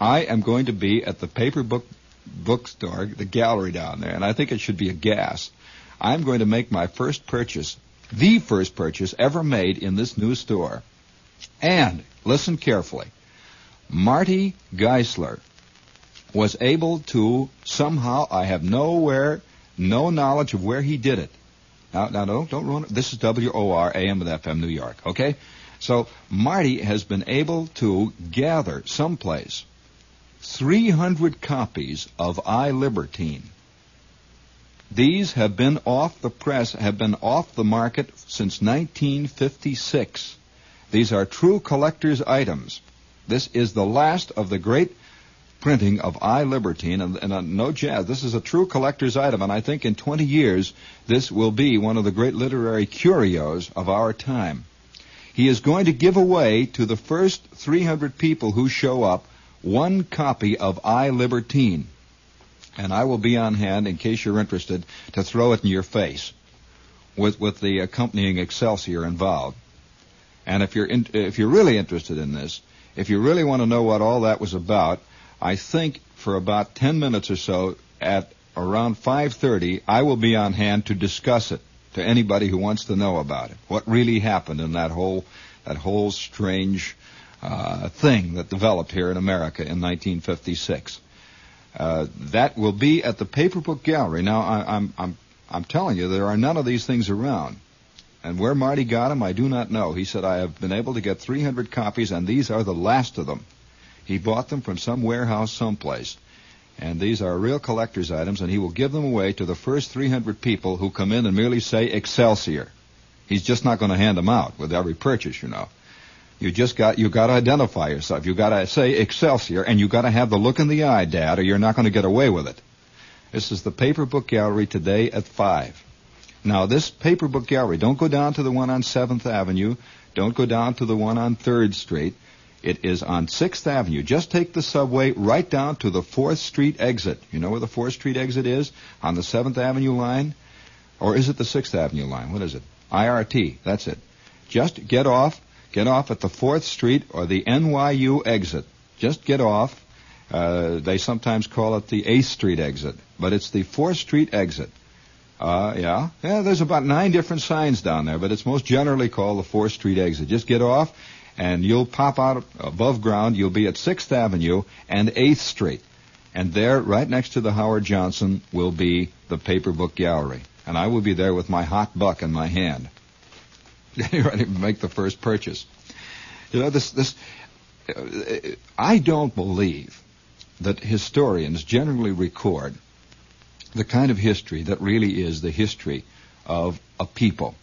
I am going to be at the paper book bookstore, the gallery down there, and I think it should be a gas. I'm going to make my first purchase, the first purchase ever made in this new store. And listen carefully. Marty Geisler was able to somehow, I have nowhere, no knowledge of where he did it. Now, now don't, don't ruin it. This is WOR AM with FM New York, okay? So Marty has been able to gather someplace 300 copies of I Libertine. These have been off the press, have been off the market since 1956. These are true collector's items. This is the last of the great printing of I Libertine, and, and uh, no jazz. This is a true collector's item, and I think in 20 years this will be one of the great literary curios of our time. He is going to give away to the first 300 people who show up one copy of I Libertine. And I will be on hand, in case you're interested, to throw it in your face with, with the accompanying Excelsior involved. And if you're, in, if you're really interested in this, if you really want to know what all that was about, I think for about 10 minutes or so at around 5:30 I will be on hand to discuss it to anybody who wants to know about it. What really happened in that whole that whole strange uh, thing that developed here in America in 1956. Uh, that will be at the Paper Book Gallery. Now I, I'm I'm I'm telling you there are none of these things around. And where Marty got them, I do not know. He said, I have been able to get 300 copies, and these are the last of them. He bought them from some warehouse someplace. And these are real collector's items, and he will give them away to the first 300 people who come in and merely say Excelsior. He's just not going to hand them out with every purchase, you know. You just got you got to identify yourself. You got to say Excelsior, and you got to have the look in the eye, Dad, or you're not going to get away with it. This is the Paper Book Gallery today at five. Now, this Paper Book Gallery, don't go down to the one on Seventh Avenue. Don't go down to the one on Third Street. It is on 6th Avenue. Just take the subway right down to the 4th Street exit. You know where the 4th Street exit is? On the 7th Avenue line? Or is it the 6th Avenue line? What is it? IRT. That's it. Just get off. Get off at the 4th Street or the NYU exit. Just get off. Uh, they sometimes call it the 8th Street exit, but it's the 4th Street exit. Uh, yeah. Yeah, there's about nine different signs down there, but it's most generally called the 4th Street exit. Just get off and you'll pop out above ground. You'll be at 6th Avenue and 8th Street. And there, right next to the Howard Johnson, will be the paper book gallery. And I will be there with my hot buck in my hand, to make the first purchase. You know, this, this, uh, I don't believe that historians generally record the kind of history that really is the history of a people.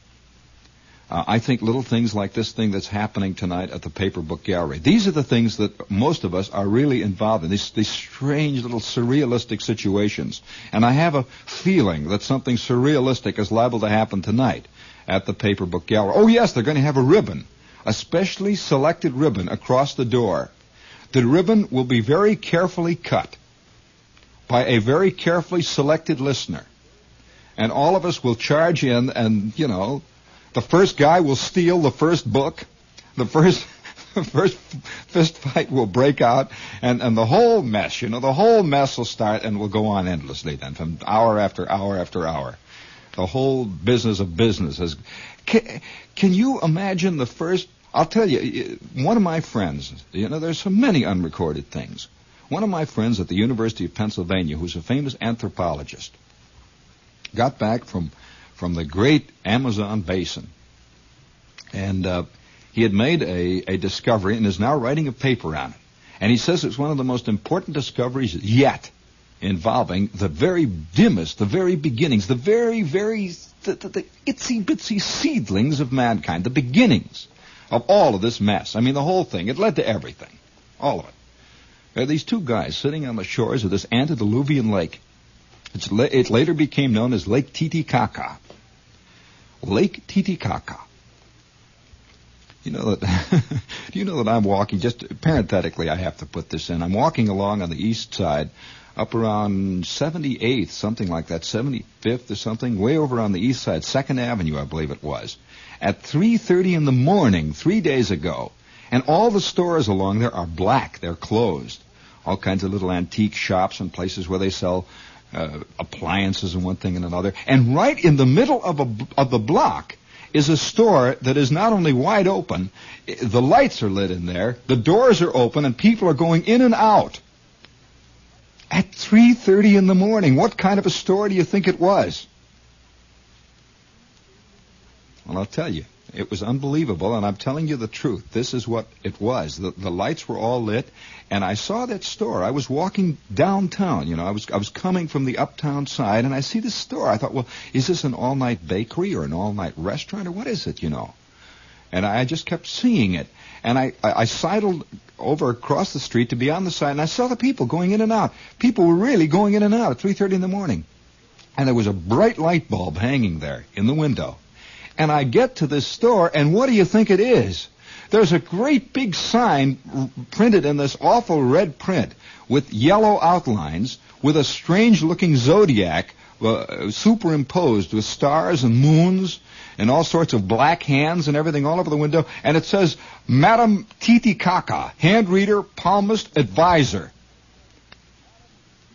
Uh, I think little things like this thing that's happening tonight at the Paper Book Gallery. These are the things that most of us are really involved in. These, these strange little surrealistic situations. And I have a feeling that something surrealistic is liable to happen tonight at the Paper Book Gallery. Oh yes, they're going to have a ribbon, a specially selected ribbon across the door. The ribbon will be very carefully cut by a very carefully selected listener. And all of us will charge in and, you know, the first guy will steal the first book. The first first fist fight will break out, and, and the whole mess, you know, the whole mess will start and will go on endlessly then, from hour after hour after hour. The whole business of business has. Can, can you imagine the first? I'll tell you, one of my friends, you know, there's so many unrecorded things. One of my friends at the University of Pennsylvania, who's a famous anthropologist, got back from from the great Amazon basin. And uh, he had made a, a discovery and is now writing a paper on it. And he says it's one of the most important discoveries yet involving the very dimmest, the very beginnings, the very, very, the, the, the itsy bitsy seedlings of mankind, the beginnings of all of this mess. I mean, the whole thing. It led to everything. All of it. There are these two guys sitting on the shores of this antediluvian lake. La- it later became known as Lake Titicaca. Lake Titicaca. You know that do you know that I'm walking just parenthetically I have to put this in. I'm walking along on the east side up around 78th, something like that, 75th or something, way over on the east side, 2nd Avenue, I believe it was, at 3.30 in the morning, three days ago. And all the stores along there are black. They're closed. All kinds of little antique shops and places where they sell uh, appliances and one thing and another. And right in the middle of, a, of the block is a store that is not only wide open, the lights are lit in there, the doors are open, and people are going in and out. At 3.30 in the morning, what kind of a store do you think it was? Well, I'll tell you. It was unbelievable, and I'm telling you the truth. This is what it was. The, the lights were all lit, and I saw that store. I was walking downtown. You know, I was I was coming from the uptown side, and I see this store. I thought, well, is this an all-night bakery or an all-night restaurant or what is it? You know, and I just kept seeing it, and I I, I sidled over across the street to be on the side, and I saw the people going in and out. People were really going in and out at 3:30 in the morning, and there was a bright light bulb hanging there in the window. And I get to this store, and what do you think it is? There's a great big sign printed in this awful red print with yellow outlines with a strange looking zodiac uh, superimposed with stars and moons and all sorts of black hands and everything all over the window. And it says, Madam Titicaca, hand reader, palmist, advisor.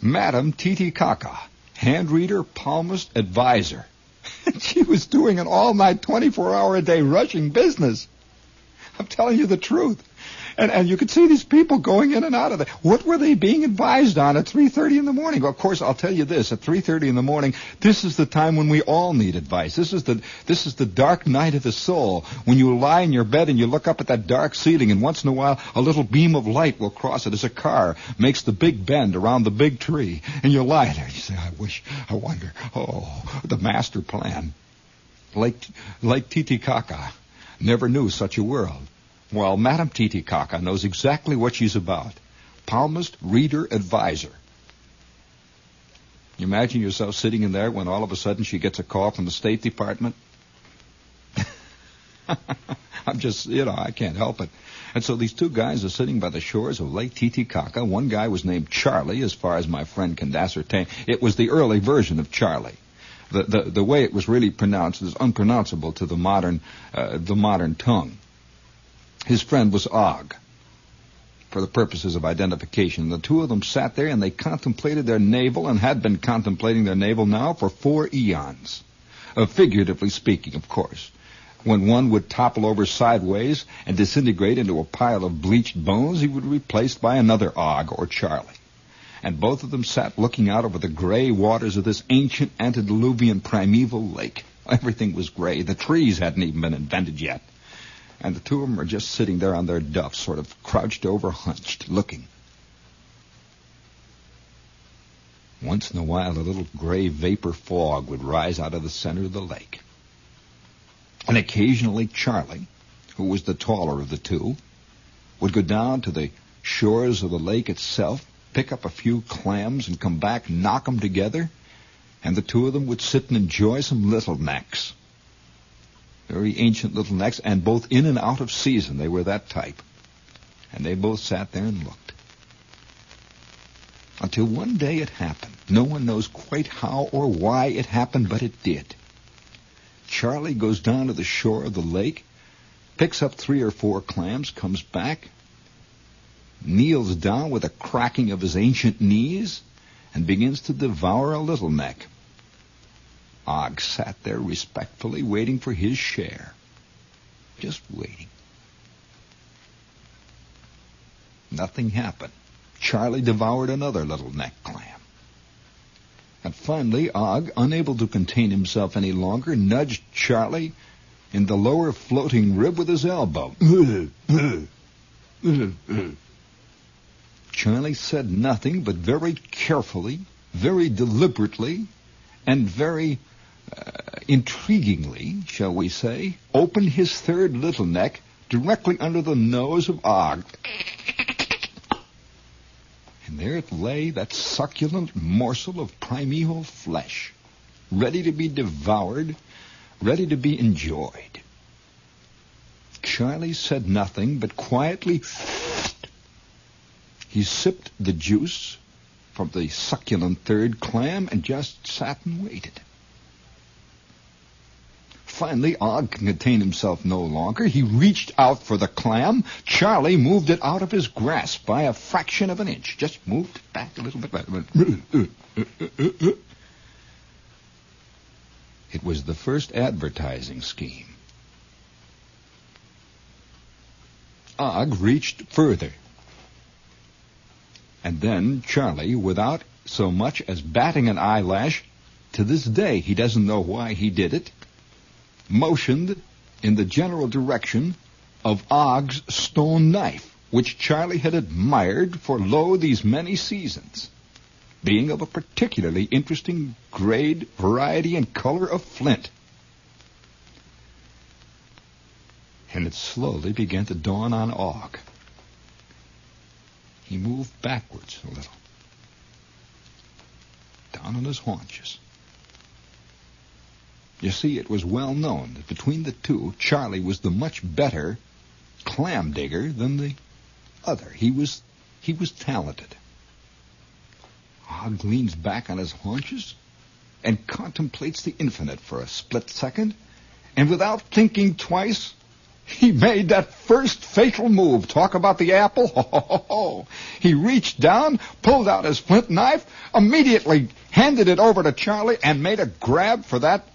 Madam Titicaca, hand reader, palmist, advisor. she was doing an all-night, 24-hour-a-day rushing business. I'm telling you the truth. And, and you could see these people going in and out of there. What were they being advised on at 3.30 in the morning? Well, of course, I'll tell you this. At 3.30 in the morning, this is the time when we all need advice. This is the, this is the dark night of the soul. When you lie in your bed and you look up at that dark ceiling and once in a while a little beam of light will cross it as a car makes the big bend around the big tree. And you lie there and you say, I wish, I wonder, oh, the master plan. Lake, Lake Titicaca never knew such a world. Well, Madam Titicaca knows exactly what she's about. Palmist Reader Advisor. You imagine yourself sitting in there when all of a sudden she gets a call from the State Department? I'm just, you know, I can't help it. And so these two guys are sitting by the shores of Lake Titicaca. One guy was named Charlie, as far as my friend can ascertain. It was the early version of Charlie. The, the, the way it was really pronounced is unpronounceable to the modern, uh, the modern tongue. His friend was Og, for the purposes of identification. The two of them sat there and they contemplated their navel and had been contemplating their navel now for four eons. Uh, figuratively speaking, of course. When one would topple over sideways and disintegrate into a pile of bleached bones, he would be replaced by another Og or Charlie. And both of them sat looking out over the gray waters of this ancient antediluvian primeval lake. Everything was gray. The trees hadn't even been invented yet and the two of them are just sitting there on their duff, sort of crouched over, hunched, looking. Once in a while, a little gray vapor fog would rise out of the center of the lake. And occasionally Charlie, who was the taller of the two, would go down to the shores of the lake itself, pick up a few clams, and come back, knock them together, and the two of them would sit and enjoy some little necks very ancient little necks, and both in and out of season. They were that type. And they both sat there and looked. Until one day it happened. No one knows quite how or why it happened, but it did. Charlie goes down to the shore of the lake, picks up three or four clams, comes back, kneels down with a cracking of his ancient knees, and begins to devour a little neck. Og sat there respectfully waiting for his share. Just waiting. Nothing happened. Charlie devoured another little neck clam. And finally, Og, unable to contain himself any longer, nudged Charlie in the lower floating rib with his elbow. Charlie said nothing, but very carefully, very deliberately, and very Uh, intriguingly, shall we say, opened his third little neck directly under the nose of Og. And there it lay, that succulent morsel of primeval flesh, ready to be devoured, ready to be enjoyed. Charlie said nothing, but quietly he sipped the juice from the succulent third clam and just sat and waited. Finally, Og could contain himself no longer. He reached out for the clam. Charlie moved it out of his grasp by a fraction of an inch. Just moved it back a little bit. Uh, uh, uh, it was the first advertising scheme. Og reached further. And then Charlie, without so much as batting an eyelash, to this day he doesn't know why he did it, motioned in the general direction of Og's stone knife, which Charlie had admired for lo these many seasons, being of a particularly interesting grade, variety, and color of flint. And it slowly began to dawn on Og. He moved backwards a little, down on his haunches. You see, it was well known that between the two, Charlie was the much better clam digger than the other. He was he was talented. Og leans back on his haunches and contemplates the infinite for a split second, and without thinking twice, he made that first fatal move. Talk about the apple. Ho, ho, ho. He reached down, pulled out his flint knife, immediately handed it over to Charlie, and made a grab for that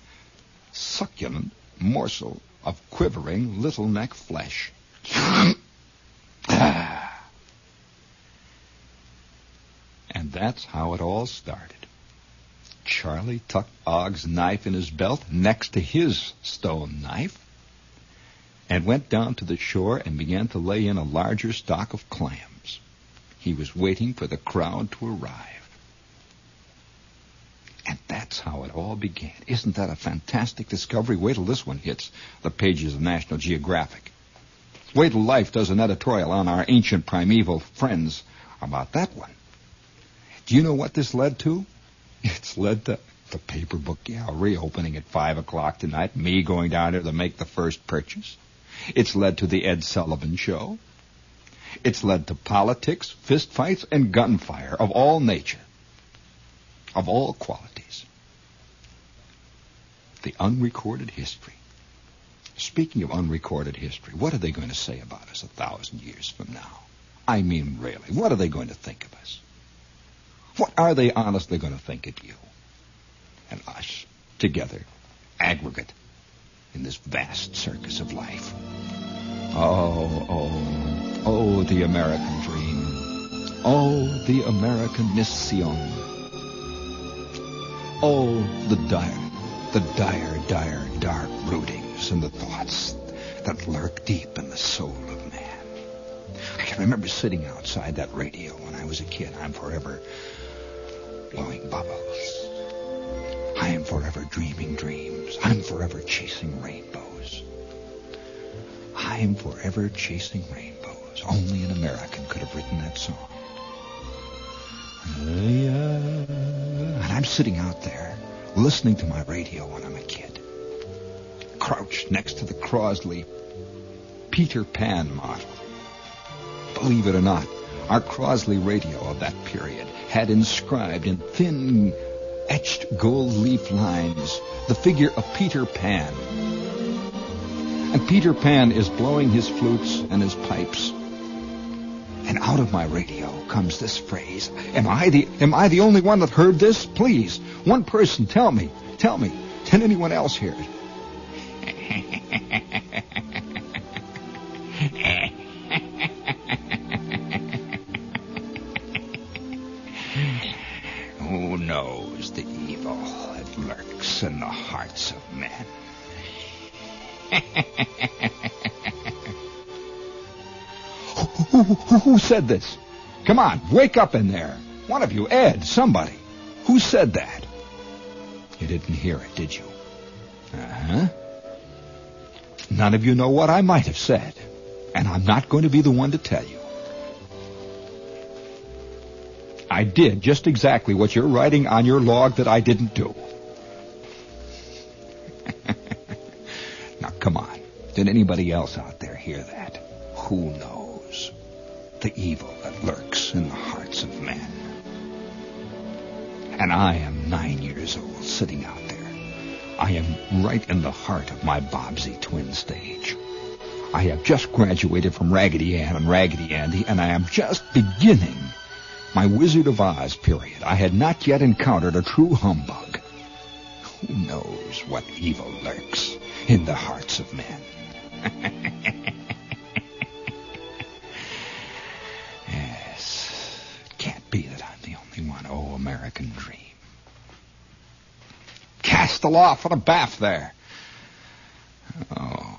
succulent morsel of quivering little neck flesh. and that's how it all started. Charlie tucked Og's knife in his belt next to his stone knife and went down to the shore and began to lay in a larger stock of clams. He was waiting for the crowd to arrive. And that's how it all began. Isn't that a fantastic discovery? Wait till this one hits the pages of National Geographic. Wait till Life does an editorial on our ancient primeval friends about that one. Do you know what this led to? It's led to the paper book gallery opening at 5 o'clock tonight, me going down there to make the first purchase. It's led to the Ed Sullivan Show. It's led to politics, fistfights, and gunfire of all nature, of all qualities. The unrecorded history. Speaking of unrecorded history, what are they going to say about us a thousand years from now? I mean, really, what are they going to think of us? What are they honestly going to think of you and us together, aggregate, in this vast circus of life? Oh, oh, oh, the American dream. Oh, the American mission. Oh, the dire, the dire, dire, dark broodings and the thoughts that lurk deep in the soul of man. I can remember sitting outside that radio when I was a kid. I'm forever blowing bubbles. I am forever dreaming dreams. I'm forever chasing rainbows. I am forever chasing rainbows. Only an American could have written that song. And I'm sitting out there listening to my radio when I'm a kid. Crouched next to the Crosley Peter Pan model. Believe it or not, our Crosley radio of that period had inscribed in thin, etched gold leaf lines the figure of Peter Pan. And Peter Pan is blowing his flutes and his pipes. And out of my radio comes this phrase. Am I the am I the only one that heard this? Please, one person tell me. Tell me. Did anyone else hear it? Said this? Come on, wake up in there. One of you, Ed, somebody. Who said that? You didn't hear it, did you? Uh-huh. None of you know what I might have said, and I'm not going to be the one to tell you. I did just exactly what you're writing on your log that I didn't do. now, come on. Did anybody else out there hear that? Who knows? The evil that lurks in the hearts of men. And I am nine years old, sitting out there. I am right in the heart of my Bobbsey twin stage. I have just graduated from Raggedy Ann and Raggedy Andy, and I am just beginning my Wizard of Oz period. I had not yet encountered a true humbug. Who knows what evil lurks in the hearts of men? The law for the bath there. Oh,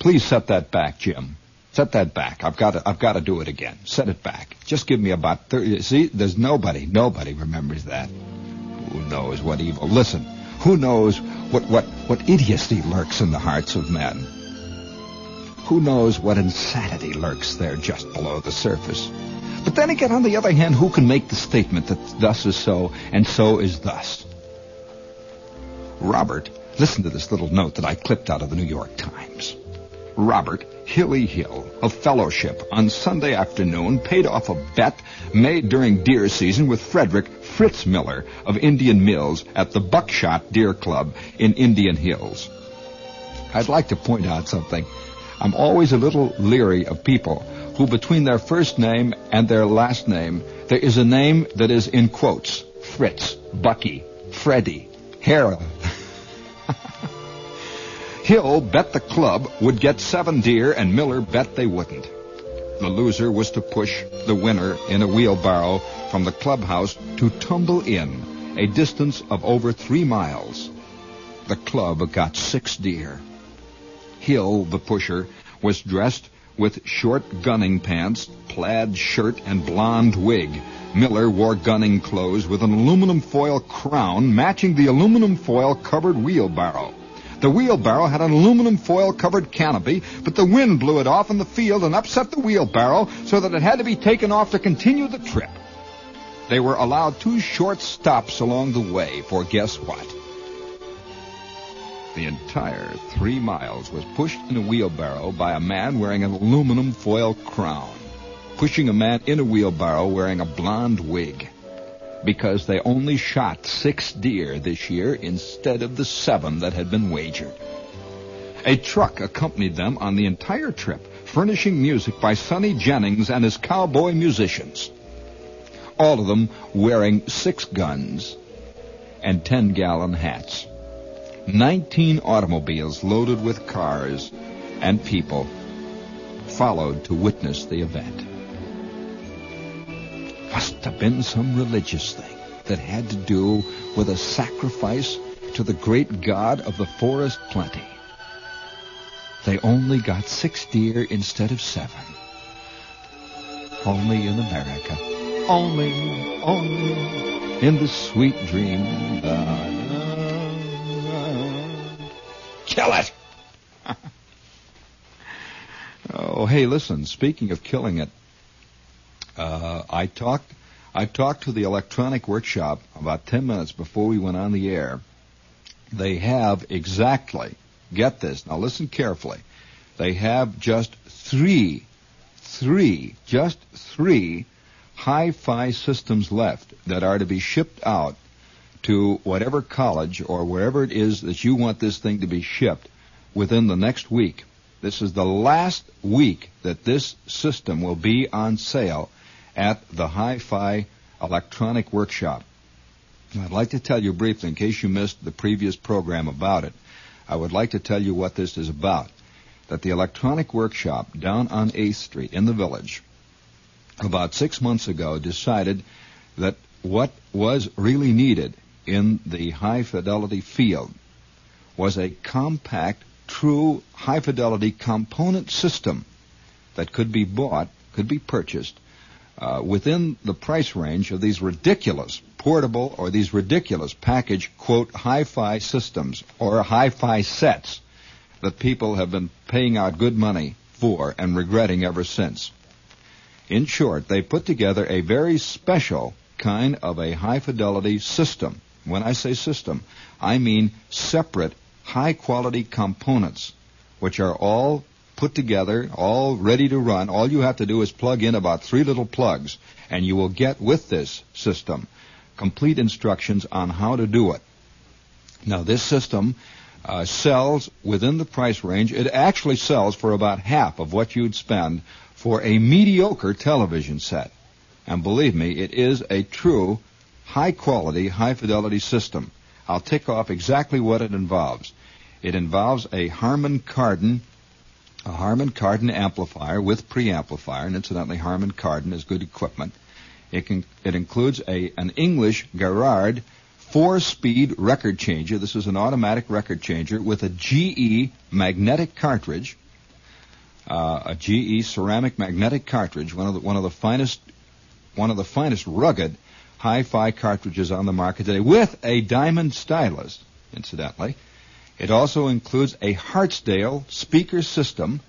Please set that back, Jim. Set that back. I've got to, I've got to do it again. Set it back. Just give me about 30. See, there's nobody, nobody remembers that. Who knows what evil? Listen, who knows what, what, what idiocy lurks in the hearts of men? Who knows what insanity lurks there just below the surface? But then again, on the other hand, who can make the statement that thus is so and so is thus? Robert, listen to this little note that I clipped out of the New York Times. Robert Hilly Hill of Fellowship on Sunday afternoon paid off a bet made during deer season with Frederick Fritz Miller of Indian Mills at the Buckshot Deer Club in Indian Hills. I'd like to point out something. I'm always a little leery of people who between their first name and their last name, there is a name that is in quotes. Fritz, Bucky, Freddy, Harold. Hill bet the club would get seven deer, and Miller bet they wouldn't. The loser was to push the winner in a wheelbarrow from the clubhouse to Tumble Inn, a distance of over three miles. The club got six deer. Hill, the pusher, was dressed with short gunning pants, plaid shirt, and blonde wig. Miller wore gunning clothes with an aluminum foil crown matching the aluminum foil covered wheelbarrow. The wheelbarrow had an aluminum foil covered canopy, but the wind blew it off in the field and upset the wheelbarrow so that it had to be taken off to continue the trip. They were allowed two short stops along the way, for guess what? The entire three miles was pushed in a wheelbarrow by a man wearing an aluminum foil crown, pushing a man in a wheelbarrow wearing a blonde wig because they only shot six deer this year instead of the seven that had been wagered. A truck accompanied them on the entire trip, furnishing music by Sonny Jennings and his cowboy musicians. All of them wearing six guns and ten gallon hats. Nineteen automobiles loaded with cars and people followed to witness the event. Must have been some religious thing that had to do with a sacrifice to the great God of the forest plenty. They only got six deer instead of seven. Only in America. Only, only in the sweet dream. Kill it! oh, hey, listen, speaking of killing it, uh, I talked I talked to the electronic workshop about 10 minutes before we went on the air. They have exactly, get this, now listen carefully. They have just three, three, just three hi-fi systems left that are to be shipped out to whatever college or wherever it is that you want this thing to be shipped within the next week. This is the last week that this system will be on sale at the Hi-Fi Electronic Workshop. I'd like to tell you briefly, in case you missed the previous program about it, I would like to tell you what this is about. That the Electronic Workshop down on 8th Street in the village, about six months ago, decided that what was really needed in the high fidelity field was a compact, true high fidelity component system that could be bought, could be purchased uh, within the price range of these ridiculous portable or these ridiculous package quote hi-fi systems or hi-fi sets that people have been paying out good money for and regretting ever since. In short, they put together a very special kind of a high fidelity system. When I say system, I mean separate high quality components, which are all put together, all ready to run. All you have to do is plug in about three little plugs, and you will get with this system complete instructions on how to do it. Now, this system uh, sells within the price range. It actually sells for about half of what you'd spend for a mediocre television set. And believe me, it is a true high quality, high fidelity system. I'll tick off exactly what it involves. It involves a Harman Kardon a Harman Kardon amplifier with preamplifier, and incidentally, Harman Kardon is good equipment. It, can, it includes a, an English Garrard four-speed record changer. This is an automatic record changer with a GE magnetic cartridge, uh, a GE ceramic magnetic cartridge, one of the, one of the finest, one of the finest rugged hi-fi cartridges on the market today, with a diamond stylus, incidentally. It also includes a Hartsdale speaker system,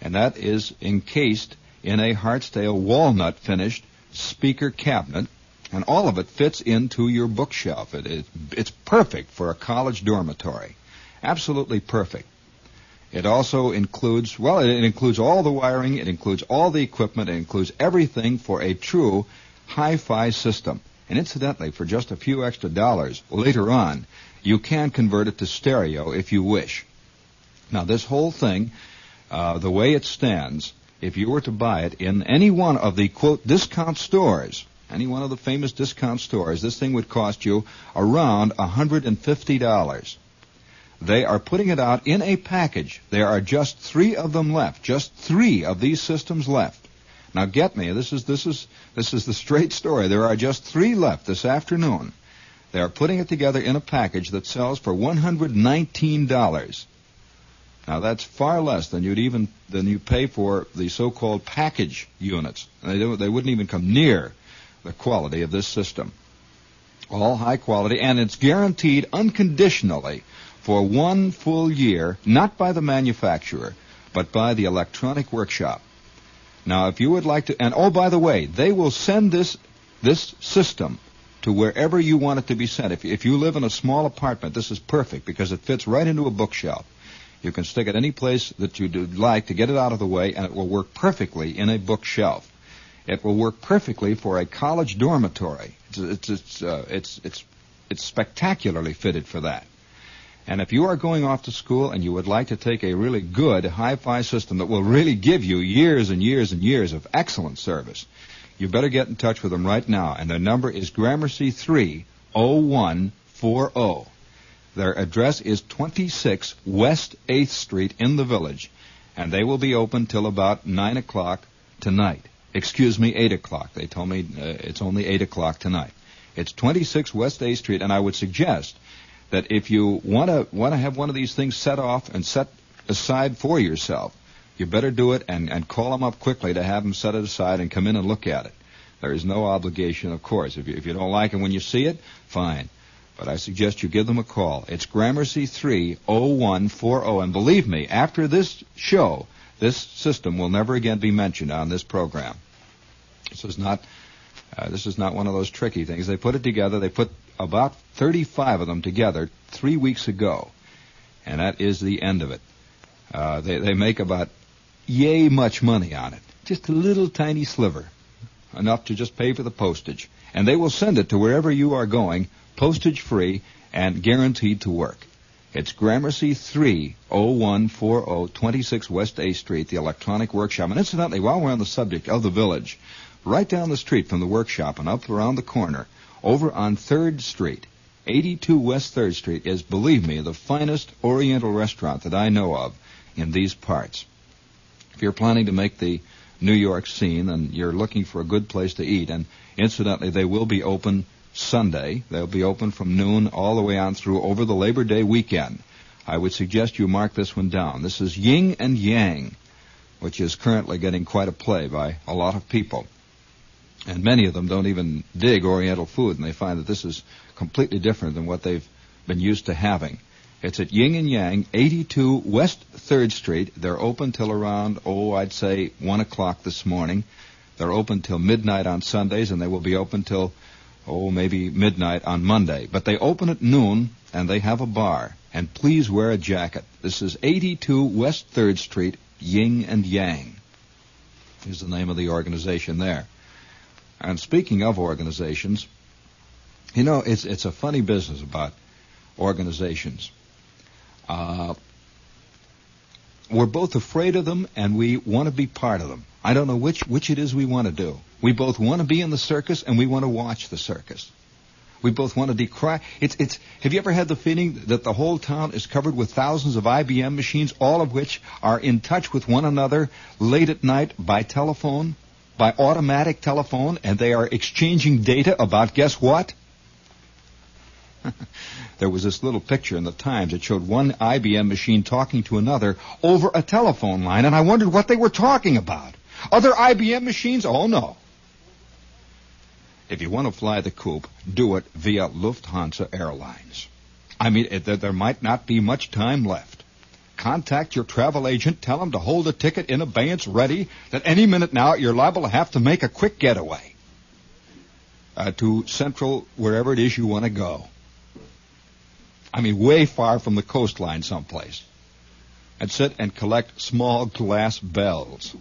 and that is encased in a Hartsdale walnut finished speaker cabinet, and all of it fits into your bookshelf. It is, it's perfect for a college dormitory. Absolutely perfect. It also includes, well, it includes all the wiring, it includes all the equipment, it includes everything for a true hi-fi system. And incidentally, for just a few extra dollars later on, you can convert it to stereo if you wish. Now, this whole thing, uh, the way it stands, if you were to buy it in any one of the quote discount stores, any one of the famous discount stores, this thing would cost you around $150. They are putting it out in a package. There are just three of them left. Just three of these systems left. Now get me. This is this is this is the straight story. There are just three left this afternoon. They are putting it together in a package that sells for $119. Now that's far less than you'd even than you pay for the so-called package units. They they wouldn't even come near the quality of this system. All high quality, and it's guaranteed unconditionally for one full year, not by the manufacturer, but by the electronic workshop. Now, if you would like to, and oh, by the way, they will send this this system to wherever you want it to be sent. If, if you live in a small apartment, this is perfect because it fits right into a bookshelf. You can stick it any place that you would like to get it out of the way, and it will work perfectly in a bookshelf. It will work perfectly for a college dormitory. It's it's it's uh, it's, it's it's spectacularly fitted for that. And if you are going off to school and you would like to take a really good hi-fi system that will really give you years and years and years of excellent service, you better get in touch with them right now. And their number is Gramercy 30140. Their address is 26 West 8th Street in the village, and they will be open till about 9 o'clock tonight. Excuse me, 8 o'clock. They told me uh, it's only 8 o'clock tonight. It's 26 West 8th Street, and I would suggest that if you want to want to have one of these things set off and set aside for yourself, you better do it and, and call them up quickly to have them set it aside and come in and look at it. There is no obligation, of course. If you, if you don't like it when you see it, fine. But I suggest you give them a call. It's Gramercy 30140. And believe me, after this show, this system will never again be mentioned on this program. This is not, uh, this is not one of those tricky things. They put it together. They put about 35 of them together three weeks ago, and that is the end of it. Uh, they, they make about yay much money on it, just a little tiny sliver, enough to just pay for the postage, and they will send it to wherever you are going, postage free and guaranteed to work. It's Gramercy 30140, 26 West A Street, the Electronic Workshop. And incidentally, while we're on the subject of the village, right down the street from the workshop and up around the corner over on 3rd Street, 82 West 3rd Street, is, believe me, the finest Oriental restaurant that I know of in these parts. If you're planning to make the New York scene and you're looking for a good place to eat, and incidentally, they will be open Sunday. They'll be open from noon all the way on through over the Labor Day weekend. I would suggest you mark this one down. This is Yin and Yang, which is currently getting quite a play by a lot of people. And many of them don't even dig Oriental food, and they find that this is completely different than what they've been used to having. It's at Ying and Yang, 82 West 3rd Street. They're open till around, oh, I'd say 1 o'clock this morning. They're open till midnight on Sundays, and they will be open till, oh, maybe midnight on Monday. But they open at noon, and they have a bar. And please wear a jacket. This is 82 West 3rd Street, Ying and Yang. Is the name of the organization there. And speaking of organizations, you know, it's it's a funny business about organizations. Uh, we're both afraid of them and we want to be part of them. I don't know which which it is we want to do. We both want to be in the circus and we want to watch the circus. We both want to decry. It's it's. Have you ever had the feeling that the whole town is covered with thousands of IBM machines, all of which are in touch with one another late at night by telephone? by automatic telephone and they are exchanging data about guess what? there was this little picture in the Times that showed one IBM machine talking to another over a telephone line, and I wondered what they were talking about. Other IBM machines? Oh, no. If you want to fly the coop, do it via Lufthansa Airlines. I mean, it, there might not be much time left. Contact your travel agent, tell him to hold a ticket in abeyance ready, that any minute now you're liable to have to make a quick getaway uh, to central, wherever it is you want to go. I mean, way far from the coastline someplace. And sit and collect small glass bells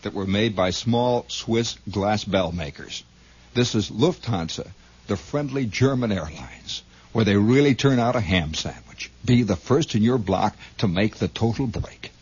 that were made by small Swiss glass bell makers. This is Lufthansa, the friendly German airlines, where they really turn out a ham sandwich. Be the first in your block to make the total break.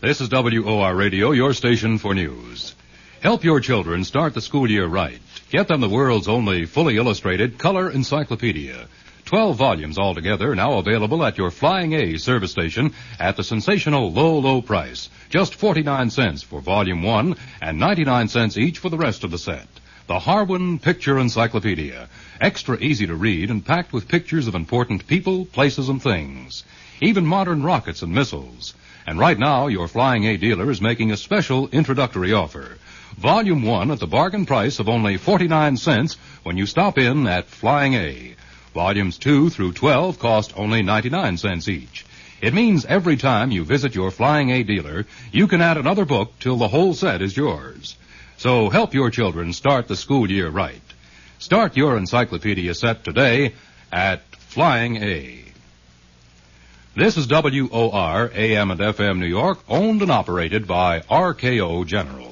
This is WOR Radio, your station for news. Help your children start the school year right. Get them the world's only fully illustrated color encyclopedia. Twelve volumes altogether now available at your Flying A service station at the sensational low, low price. Just 49 cents for volume one and 99 cents each for the rest of the set. The Harwyn Picture Encyclopedia. Extra easy to read and packed with pictures of important people, places, and things. Even modern rockets and missiles. And right now, your Flying A dealer is making a special introductory offer. Volume 1 at the bargain price of only 49 cents when you stop in at Flying A. Volumes 2 through 12 cost only 99 cents each. It means every time you visit your Flying A dealer, you can add another book till the whole set is yours. So help your children start the school year right. Start your encyclopedia set today at Flying A. This is WOR AM and FM New York, owned and operated by RKO General.